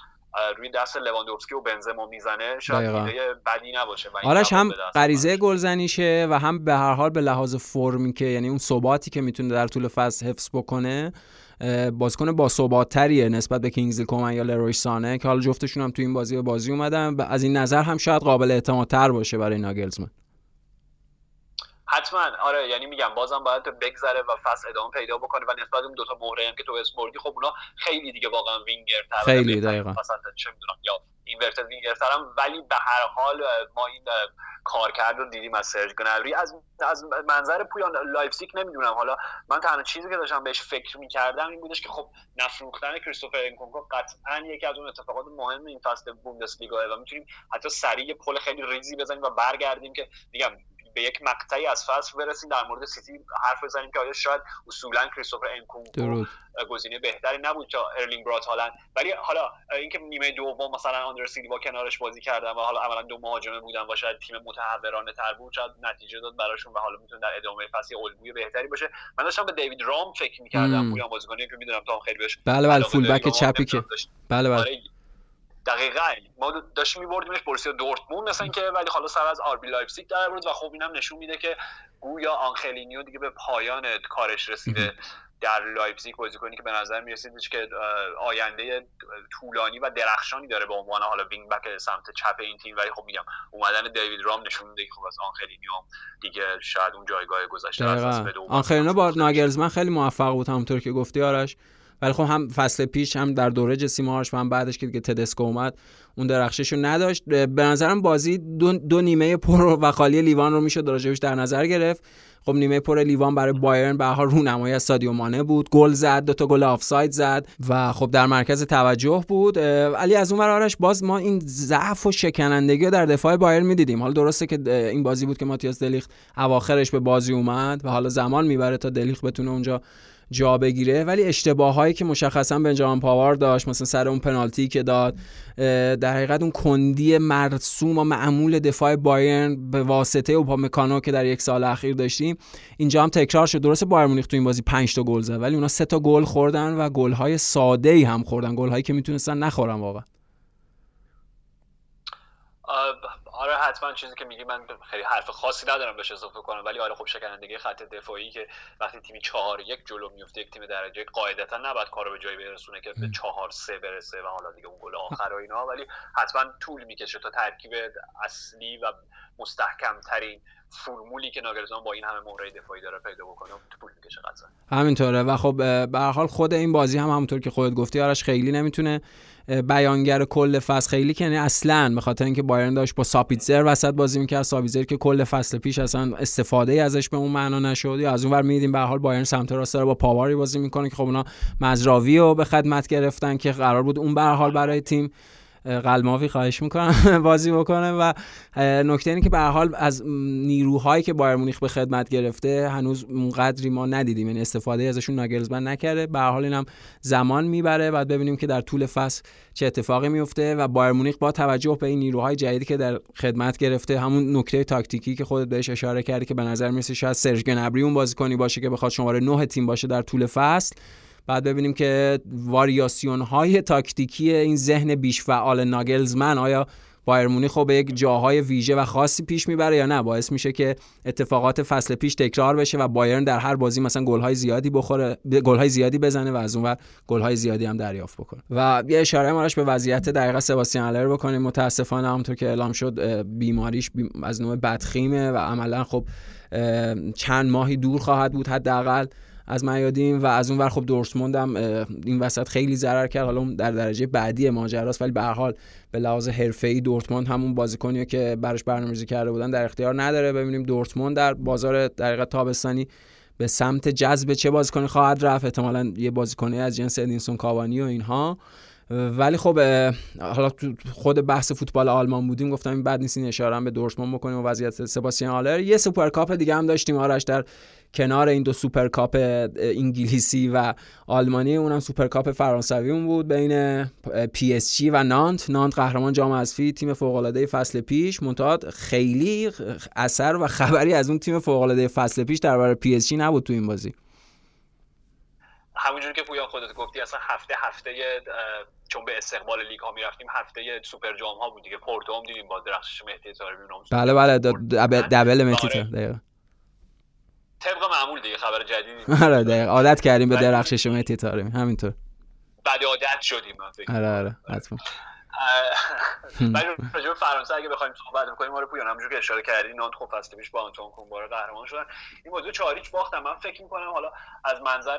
روی دست لواندوفسکی و بنزما می‌زنه شاید ایده بدی نباشه آرش هم غریزه گلزنیشه و هم به هر حال به لحاظ فرمی که یعنی اون ثباتی که می‌تونه در طول فصل حفظ بکنه بازیکن با ثباتتریه نسبت به کینگزلی کومن یا لروی سانه که حالا جفتشون هم تو این بازی به بازی اومدن از این نظر هم شاید قابل اعتمادتر باشه برای ناگلزمن. حتما. آره یعنی میگم بازم باید بگذره و فصل ادامه پیدا بکنه و نسبت اون دو تا مهره هم که تو اسپوردی خب اونا خیلی دیگه واقعا وینگر تر خیلی دقیقاً. مثلا چه می‌دونم یا اینورتد وینگر ترم ولی به هر حال ما این کارکرد رو دیدیم از سرج گنبری از از منظر پویان لایپزیگ نمی‌دونم. حالا من تنها چیزی که داشتم بهش فکر می‌کردم این بودش که خب نفروختن کریستوفر انکونکو قطعا یکی از اون اتفاقات مهم این فصل بوندسلیگا و می‌تونیم حتی سریع پل خیلی ریزی بزنیم و برگردیم که میگم به یک مقطعی از فصل برسیم در مورد سیتی حرف بزنیم که آیا شاید اصولا کریستوفر انکونکو گزینه بهتری نبود تا ارلینگ برات هالند ولی حالا اینکه نیمه دوم مثلا آندره سیلوا کنارش بازی کردن و حالا عملا دو مهاجمه بودن و شاید تیم متهورانه تر بود شاید نتیجه داد براشون و حالا می‌تونه در ادامه فصل الگوی بهتری باشه. من داشتم به دیوید راوم فکر می‌کردم پویان بازیکنی که می‌دونم تا خیلی بهش بله بله fullback چپی که. بله بله. آره، دقیقا. ما داشتیم میبردیمش بورسیا دورتموند مثلا که ولی حالا سر از آربی لایپزیگ در بود و خب اینم نشون میده که گویا آنخلینیو دیگه به پایان کارش رسیده. در لایپزیگ بازیکنی که به نظر می‌رسید که آینده طولانی و درخشانی داره به عنوان حالا wing back سمت چپ این تیم. ولی خب میگم اومدن دیوید راوم نشون میده که خب از آنخلینیو دیگه شاید اون جایگاه گذشته آنخلینیو با ناگلزمن خیلی موفق بود همونطور که گفتی آرش. ولی خب هم فصل پیش هم در دوره جسی مارش و هم بعدش که دیگه تدسکو اومد اون درخشش رو نداشت به نظرم بازی دو, دو نیمه پر و خالی لیوان رو می‌شد راجبش در نظر گرفت. خب نیمه پر لیوان برای بایرن به حال رونمایی از سادیو مانه بود. گل زد دو تا گل آفساید زد و خب در مرکز توجه بود. ولی از اون آرش باز ما این ضعف و شکنندگی در دفاع بایرن می‌دیدیم. حالا درسته که این بازی بود که ماتیاس دلیخت اواخرش به بازی اومد و حالا زمان می‌بره تا دلیخت بتونه اونجا جا بگیره. ولی اشتباه هایی که مشخصا بنجامین پاور داشت مثلا سر اون پنالتی که داد در حقیقت اون کندی مرسوم و معمول دفاع بایرن به واسطه اوپامکانو که در یک سال اخیر داشتیم اینجا هم تکرار شد. درست بایر مونیخ تو این بازی 5 تا گل زد ولی اونا سه تا گل خوردن و گل های ساده ای هم خوردن. گل هایی که می‌تونستن نخورن واقعا. آره حتما چیزی که میگی من خیلی حرف خاصی ندارم بهش اضافه کنم ولی آره خب شکنندگی خط دفاعی که وقتی تیمی چهار یک جلو میفته یک تیم درجه قاعدتا نباید کارو به جایی برسونه که به چهار سه برسه و حالا دیگه اون گل آخر و اینا ولی حتما طول می‌کشه تا ترکیب اصلی و مستحکم ترین فرمولی که ناگلزمان با این همه مهره دفاعی داره پیدا بکنه طول می‌کشه قطعا. همینطوره و خب به حال خود این بازی هم همونطور که خودت گفتی آرش خیلی نمی‌تونه بیانگر کل فصل خیلی یعنی اصلا به خاطر اینکه بایرن داشت با ساپیتزر وسط بازی می‌کرد ساپیتزر که کل فصل پیش اصلا استفاده ازش به اون معنا نشد. یا از اونور می‌دیدیم به حال بایرن سمت راست داره با پاواری بازی می‌کنه که خب اونا مزراوی رو به خدمت گرفتن که قرار بود اون به حال برای تیم قلماوی خواهش می‌کنم [LAUGHS] بازی بکنه و نکته اینه که به حال از نیروهایی که بایر مونیخ به خدمت گرفته هنوز اونقدری ما ندیدیم. یعنی استفاده ازشون ناگلزمن نکرده. به حال اینم زمان می‌بره بعد ببینیم که در طول فصل چه اتفاقی میفته و بایر مونیخ با توجه به این نیروهای جدیدی که در خدمت گرفته همون نکته تاکتیکی که خودت بهش اشاره کردی که به نظر می‌رسه شاید سرژ گنبری اون بازیکنی باشه که بخواد شماره 9 تیم باشه در طول فصل. بعد ببینیم که واریاسیون های تاکتیکی این ذهن بیش فعال ناگلزمن آیا بایر مونیخ خب یک جاهای ویژه و خاصی پیش می‌بره یا نه؟ باعث میشه که اتفاقات فصل پیش تکرار بشه و بایرن در هر بازی مثلا گل‌های زیادی بخوره گل‌های زیادی بزنه و از اونور گل‌های زیادی هم دریافت بکنه. و یه اشاره ماراش به وضعیت دقیقه سباستیان آلر بکنیم. متاسفانه همونطور که اعلام شد بیماریش از نوع بدخیمه و عملا خب چند ماهی دور خواهد بود حداقل. از میادین و از اون ور خب دورتموند هم این وسط خیلی ضرر کرد. حالا در درجه بعدی ماجراست ولی به هر حال به لحاظ حرفه‌ای دورتموند همون بازیکنیه که براش برنامه‌ریزی کرده بودن در اختیار نداره. ببینیم دورتموند در بازار دقیقه تابستانی به سمت جذب چه بازیکنی خواهد رفت. احتمالا یه بازیکنی از جنس ادینسون کاوانی و اینها. ولی خب حالا خود بحث فوتبال آلمان بودیم گفتم این بد نیست این اشاره به دورتموند بکنیم و وضعیت سباستیان آلر. یه سوپرکاپ دیگه هم داشتیم. آرش در کنار این دو سوپرکاپ انگلیسی و آلمانی اونم سوپرکاپ فرانسوی اون بود بین پی اس جی و نانت. نانت قهرمان جام حذفی تیم فوق العاده فصل پیش. منتها خیلی اثر و خبری از اون تیم فوق العاده فصل پیش درباره پی اس جی نبود تو این بازی. همونجوری که پویان خودت گفتی اصلا هفته چون به استقبال لیگ ها می‌رفتیم هفته سوپر جام ها بود دیگه. پورتو هم دیدیم با درخشش مهدی طارمی بله بله دبل مهدی. طبق معمول دیگه خبر جدیدی [LAUGHS] آره دقیقا. عادت کردیم به درخشش مهدی طارمی همینطور. بد عادت شدیم من آره آره حتما. [LAUGHS] ولی راجع فرانسه اگه بخوایم صحبت کنیم ما رو پویان همونجور که اشاره کردی نانت خب فصل پیش با آنتوان کومبواره قهرمان شدن. این موضوع چاریچ باختم. من فکر می‌کنم حالا از منظر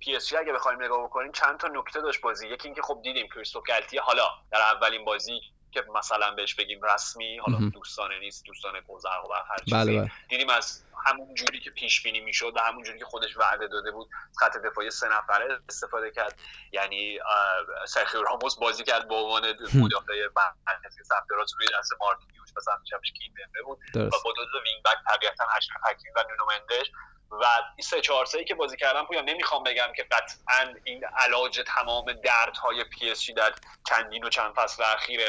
پی اس اگه بخوایم نگاه بکنیم چند تا نکته داشت بازی. یکی اینکه خب دیدیم کریستوف گالتیه حالا در اولین بازی که مثلا بهش بگیم رسمی حالا دوستانه نیست دوستانه پرزرق و هر چیزی. بله بله. دیدیم از همون جوری که پیش بینی می‌شد و همون جوری که خودش وعده داده بود خط دفاعی سه نفره استفاده کرد. یعنی سرخیو راموس بازی کرد به عنوان مدافع مرکزی سمت راست روی دست مارکینیوش و سمت چپش کیمبمبه بود. بله. و با دو تا وینگ بک طبیعتا حکیمی و نونو مندش. و این سه چهار سه که بازی کردم پویا نمی‌خوام بگم که قطعا این علاج تمام دردهای پی اس در چندین و چند فصل اخیر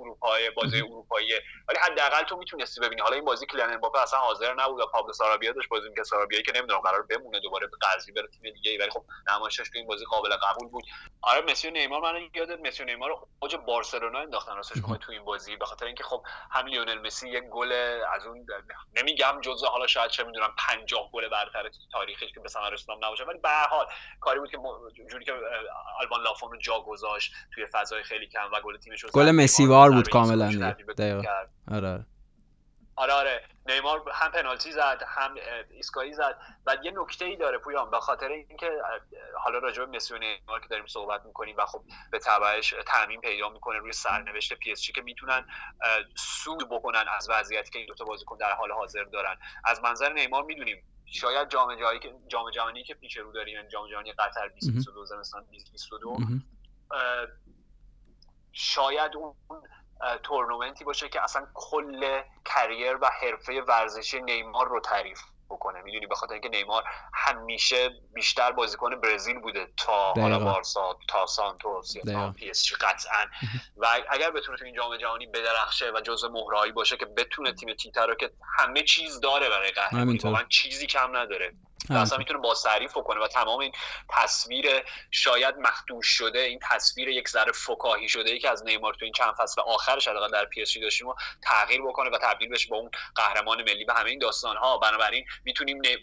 اروپای بازی اروپایی. ولی حداقل تو می‌تونستی ببینی. حالا این بازی کیلیان امباپه اصلا حاضر نبود و پابلو سارابیا داشت بازی که سارابیا که نمی‌دونم قرار بمونه دوباره به قضیه بره تیم دیگه ولی خب نمایشش تو این بازی قابل قبول بود. آره مسی و نیمار من یادت مسی و نیمار اوج بارسلونا انداختن راستش بخوای تو این بازی. به خاطر اینکه خب هم لیونل مسی یک گل از اون نمیگم جزء حالا شاید چه می‌دونم 50 گل برتر تاریخش که به ثمر رسوندم نباشه. ولی به حال کاری بود که جوری که آلبان لافون رو جا گذاشت توی فضای خیلی کم و گل تیمش گل مسیوار بود کاملا آره آره. آره آره. نیمار هم پنالتی زد هم ایسکایی زد. و یه نکته ای داره پویان به خاطر اینکه حالا راجع به مسی و نیمار که داریم صحبت می‌کنیم و خب به تبعش تعمیم پیدا می‌کنه روی سرنوشت پی اس که می‌تونن سود بکنن از وضعیتی که این دو تا بازیکن در حال حاضر دارن. از منظر نیمار می‌دونیم شاید جام جهانی که جام جهانی که پیش رو داریم یعنی جام جهانی قطر 2022 زمستان 2022 شاید اون تورنمنتی باشه که اصلا کل career و حرفه ورزشی نیمار رو تعریف بکنه. می‌دونی بخاطر اینکه نیمار همیشه بیشتر بازیکن برزیل بوده تا حالا بارسا تا سانتوس یا تا پی اس قطعا. و اگر بتونه تو این جام جهانی بدرخشه و جزء مهره‌هایی باشه که بتونه تیم تیتا رو که همه چیز داره برای قهرمانی واقعا چیزی کم نداره. اصلا می‌تونه باز تعریف کنه و تمام این تصویر شاید مخدوش شده این تصویر یک ذره فکاهی شده ای که از نیمار تو این چند فصل آخرش حداقل در پی اس داشتیم و تغییر بکنه و تبدیل بشه با اون قهرمان ملی به همه این داستان ها بنابراین می‌تونیم نی...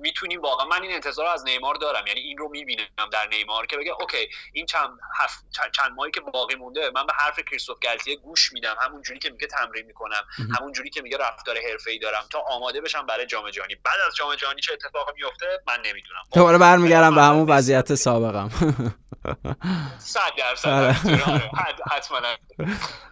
می‌تونیم واقعا من این انتظار از نیمار دارم. یعنی این رو می‌بینم در نیمار که بگه اوکی این چند هف... چند ماهی که باقی مونده من به حرف کریستوف گالتیه گوش میدم. همون جوری که میگه تمرین می‌کنم. همون جوری که میگه رفتار حرفه‌ای دارم تا آماده بشم برای جام جهانی. بعد از جام جهانی چه اتفاقی میفته من نمی‌دونم. دوباره برمیگردم به همون وضعیت سابقم. صد درصد. آره. آره، [LAUGHS] حتما.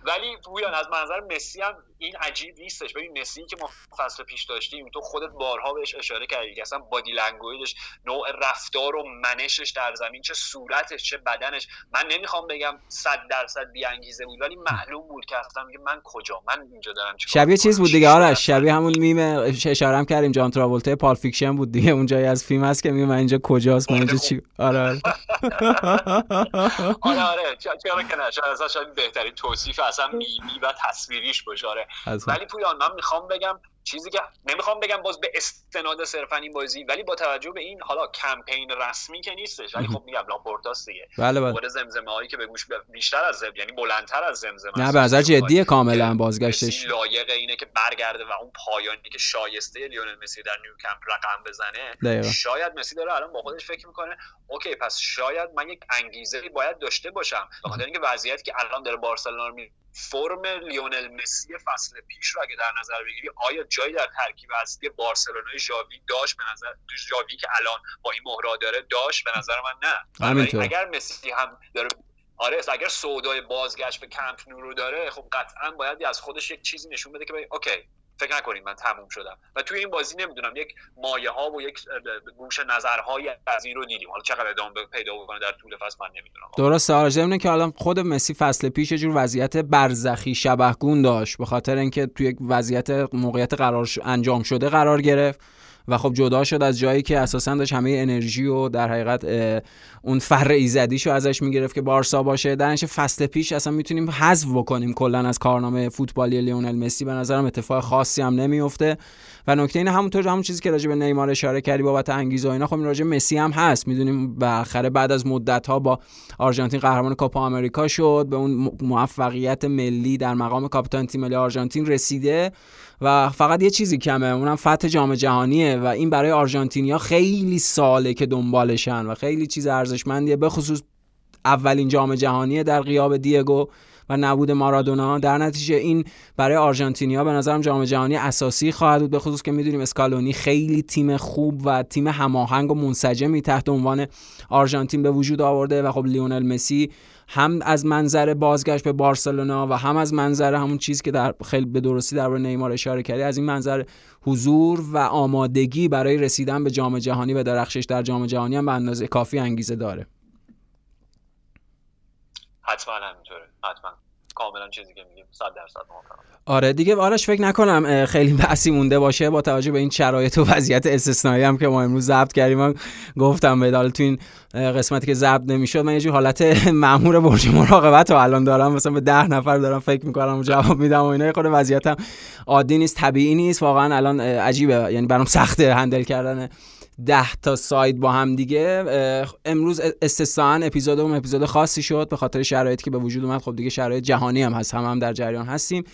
ولی پویان از منظر مسی هم این عجیب نیستش. ببین مسی که ما فصل پیش داشتیم تو خودت بارها بهش اشاره کردی که اصلا body language ش نوع رفتار و منشش در زمین چه صورتش چه بدنش. من نمی‌خوام بگم صد درصد بی انگیزه بود ولی معلوم بود که اصلا میگه من کجا من اینجا دارم شبیه چیز بود دیگه آرش شبیه همون میم اشاره هم کردیم جان تراولتا پالپ فیکشن بود دیگه. اون جایی از فیلم هست که میگه من اینجا کجاست من اینجا چی؟ آره آره. آره آره. چرا که نه شاید بهترین توصیف اصلا میمی و تصویریش باشه. آره. ولی پویان من می‌خوام بگم چیزی که نمی‌خوام بگم باز به استناد صرفا این بازی ولی با توجه به این حالا کمپین رسمی که نیستش ولی خب میگن لاپورتاست دیگه بله. بله زمزمه هایی که به گوش بیشتر از زب یعنی بلندتر از زمزمه نه به نظر جدیه کاملا بازگشتش. لایق اینه که برگرده و اون پایانی که شایسته لیونل مسی در نیوکمپ رقم بزنه شاید مسی داره الان با خودش فکر می‌کنه اوکی پس شاید من یک انگیزه باید داشته باشم. بخاطر اینکه وضعیتی که الان داره بارسلونا رو فرم لیونل مسی فصل پیش رو اگه در نظر بگیری آیا جایی در ترکیب اصلی بارسلونای ژاوی داشت؟ به نظر ژاوی که الان با این مهره‌ها داره داشت؟ به نظر من نه. اگر مسی هم داره آره اگر سودای بازگشت به کمپ نو رو داره خب قطعا باید از خودش یک چیزی نشون بده که اوکی فکر نکنید من تموم شدم. و توی این بازی نمی‌دونم یک مایه ها و یک گوش نظرهای از این رو دیدیم. حالا چقدر ادامه پیدا بکنه در طول فصل من نمی‌دونم. درسته. آره که الان خود مسی فصل پیش جور وضعیت برزخی شبهگون داشت به خاطر اینکه توی یک وضعیت موقعیت قرار انجام شده قرار گرفت. و خب جدا شد از جایی که اساسا داشت همه انرژی و در حقیقت اون فر ایزدیشو ازش می‌گرفت که بارسا باشه. درنش فصل پیش اصلا می‌تونیم حذف بکنیم کلا از کارنامه فوتبالی لیونل مسی. به نظرم اتفاق خاصی هم نمیفته و نکته اینه همونطور همون چیزی که راجع به نیمار اشاره کردی بابت انگیزه و اینا خب راجع مسی هم هست. می‌دونیم بالاخره بعد از مدت ها با آرژانتین قهرمان کوپا آمریکا شد. به اون موفقیت ملی در مقام کاپیتان تیم ملی آرژانتین رسیده. و فقط یه چیزی کمه اونم فتح جام جهانیه و این برای آرژانتینیا خیلی ساله که دنبالشن و خیلی چیز ارزشمندیه به خصوص اولین جام جهانی در غیاب دیگو و نبود مارادونا. در نتیجه این برای آرژانتینیا به نظرم جام جهانی اساسی خواهد بود به خصوص که می‌دونیم اسکالونی خیلی تیم خوب و تیم هماهنگ و منسجمی تحت عنوان آرژانتین به وجود آورده و خب لیونل مسی هم از منظر بازگشت به بارسلونا و هم از منظر همون چیز که در خیلی به درستی در نیمار اشاره کردی از این منظر حضور و آمادگی برای رسیدن به جام جهانی و درخشش در جام جهانی هم به اندازه کافی انگیزه داره. حتما همینطوره. حتما. کاملا چیزی که میگیم 100 درصد آره دیگه آرش فکر نکنم خیلی بحثی مونده باشه با توجه به این شرایط و وضعیت استثنایی هم که ما امروز ضبط کردیم. من گفتم به تو این قسمتی که ضبط نمی‌شد من یه جور حالت [LAUGHS] مامور برج مراقبت رو الان دارم. مثلا به ده نفر دارم فکر می‌کنم و جواب میدم و اینا. خود وضعیتم عادی نیست طبیعی نیست. واقعا الان عجیبه. یعنی برام سخته هندل کردن ده تا سایت با هم دیگه. امروز استثنا اپیزودمون اپیزود خاصی شد. به خاطر شرایطی که به وجود اومد خب دیگه شرایط جهانی هم هست. هم, هم در جریان هستیم.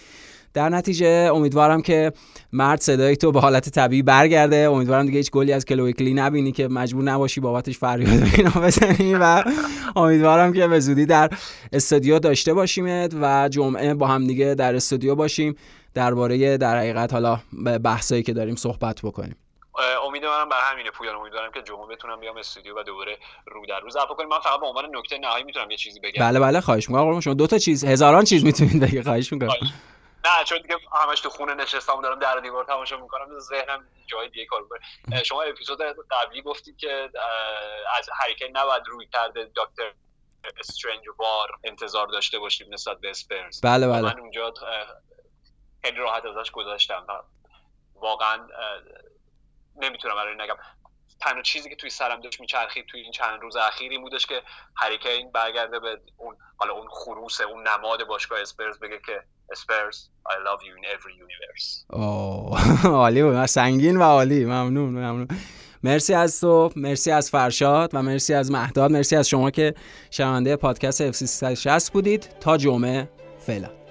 در نتیجه امیدوارم که مرد صدای تو به حالت طبیعی برگرده. امیدوارم دیگه هیچ گلی از کلویکلی نبینی که مجبور نباشی بابتش فریاد اینا بزنی و امیدوارم که به زودی در استودیو داشته باشیمت و جمعه با هم دیگه در استودیو باشیم. درباره در حقیقت حالا بحثایی که داریم صحبت بکنیم. امیدوارم بر همینه پویان. امیدوارم که جمعه بتونم بیام استودیو و دوباره رو در روز اپ کنیم. من فقط به عنوان نکته نهایی می‌تونم یه چیزی بگم. بله بله خواهش می‌کنم. شما دو تا چیز هزاران چیز می‌تونید بگید خواهش می‌کنم. نه چون دیگه همش تو خونه نشستم دارم در دیوار تماشا می‌کنم ذهنم جای دیگه کار می‌کنه. شما اپیزود قبلی گفتید که از هریکین نباید روی کرده دکتر استرنج وار انتظار داشته باشیم نسبت به اسپرز. بله بله. من اونجا خیلی راحت ازش گذاشتم واقعا نمی‌تونم برای نگم. تنها چیزی که توی سرم داشت میچرخید توی این چند روز اخیری بودش که هریکین برگرده به اون حالا اون خروس اون نماد باشگاه اسپرز بگه که اسپرز I love you in every universe. عالی بود. سنگین و عالی. ممنون ممنون. مرسی از تو مرسی از فرشاد و مرسی از مهداد. مرسی از شما که شنونده پادکست اف 360 بودید. تا جمعه فعلا.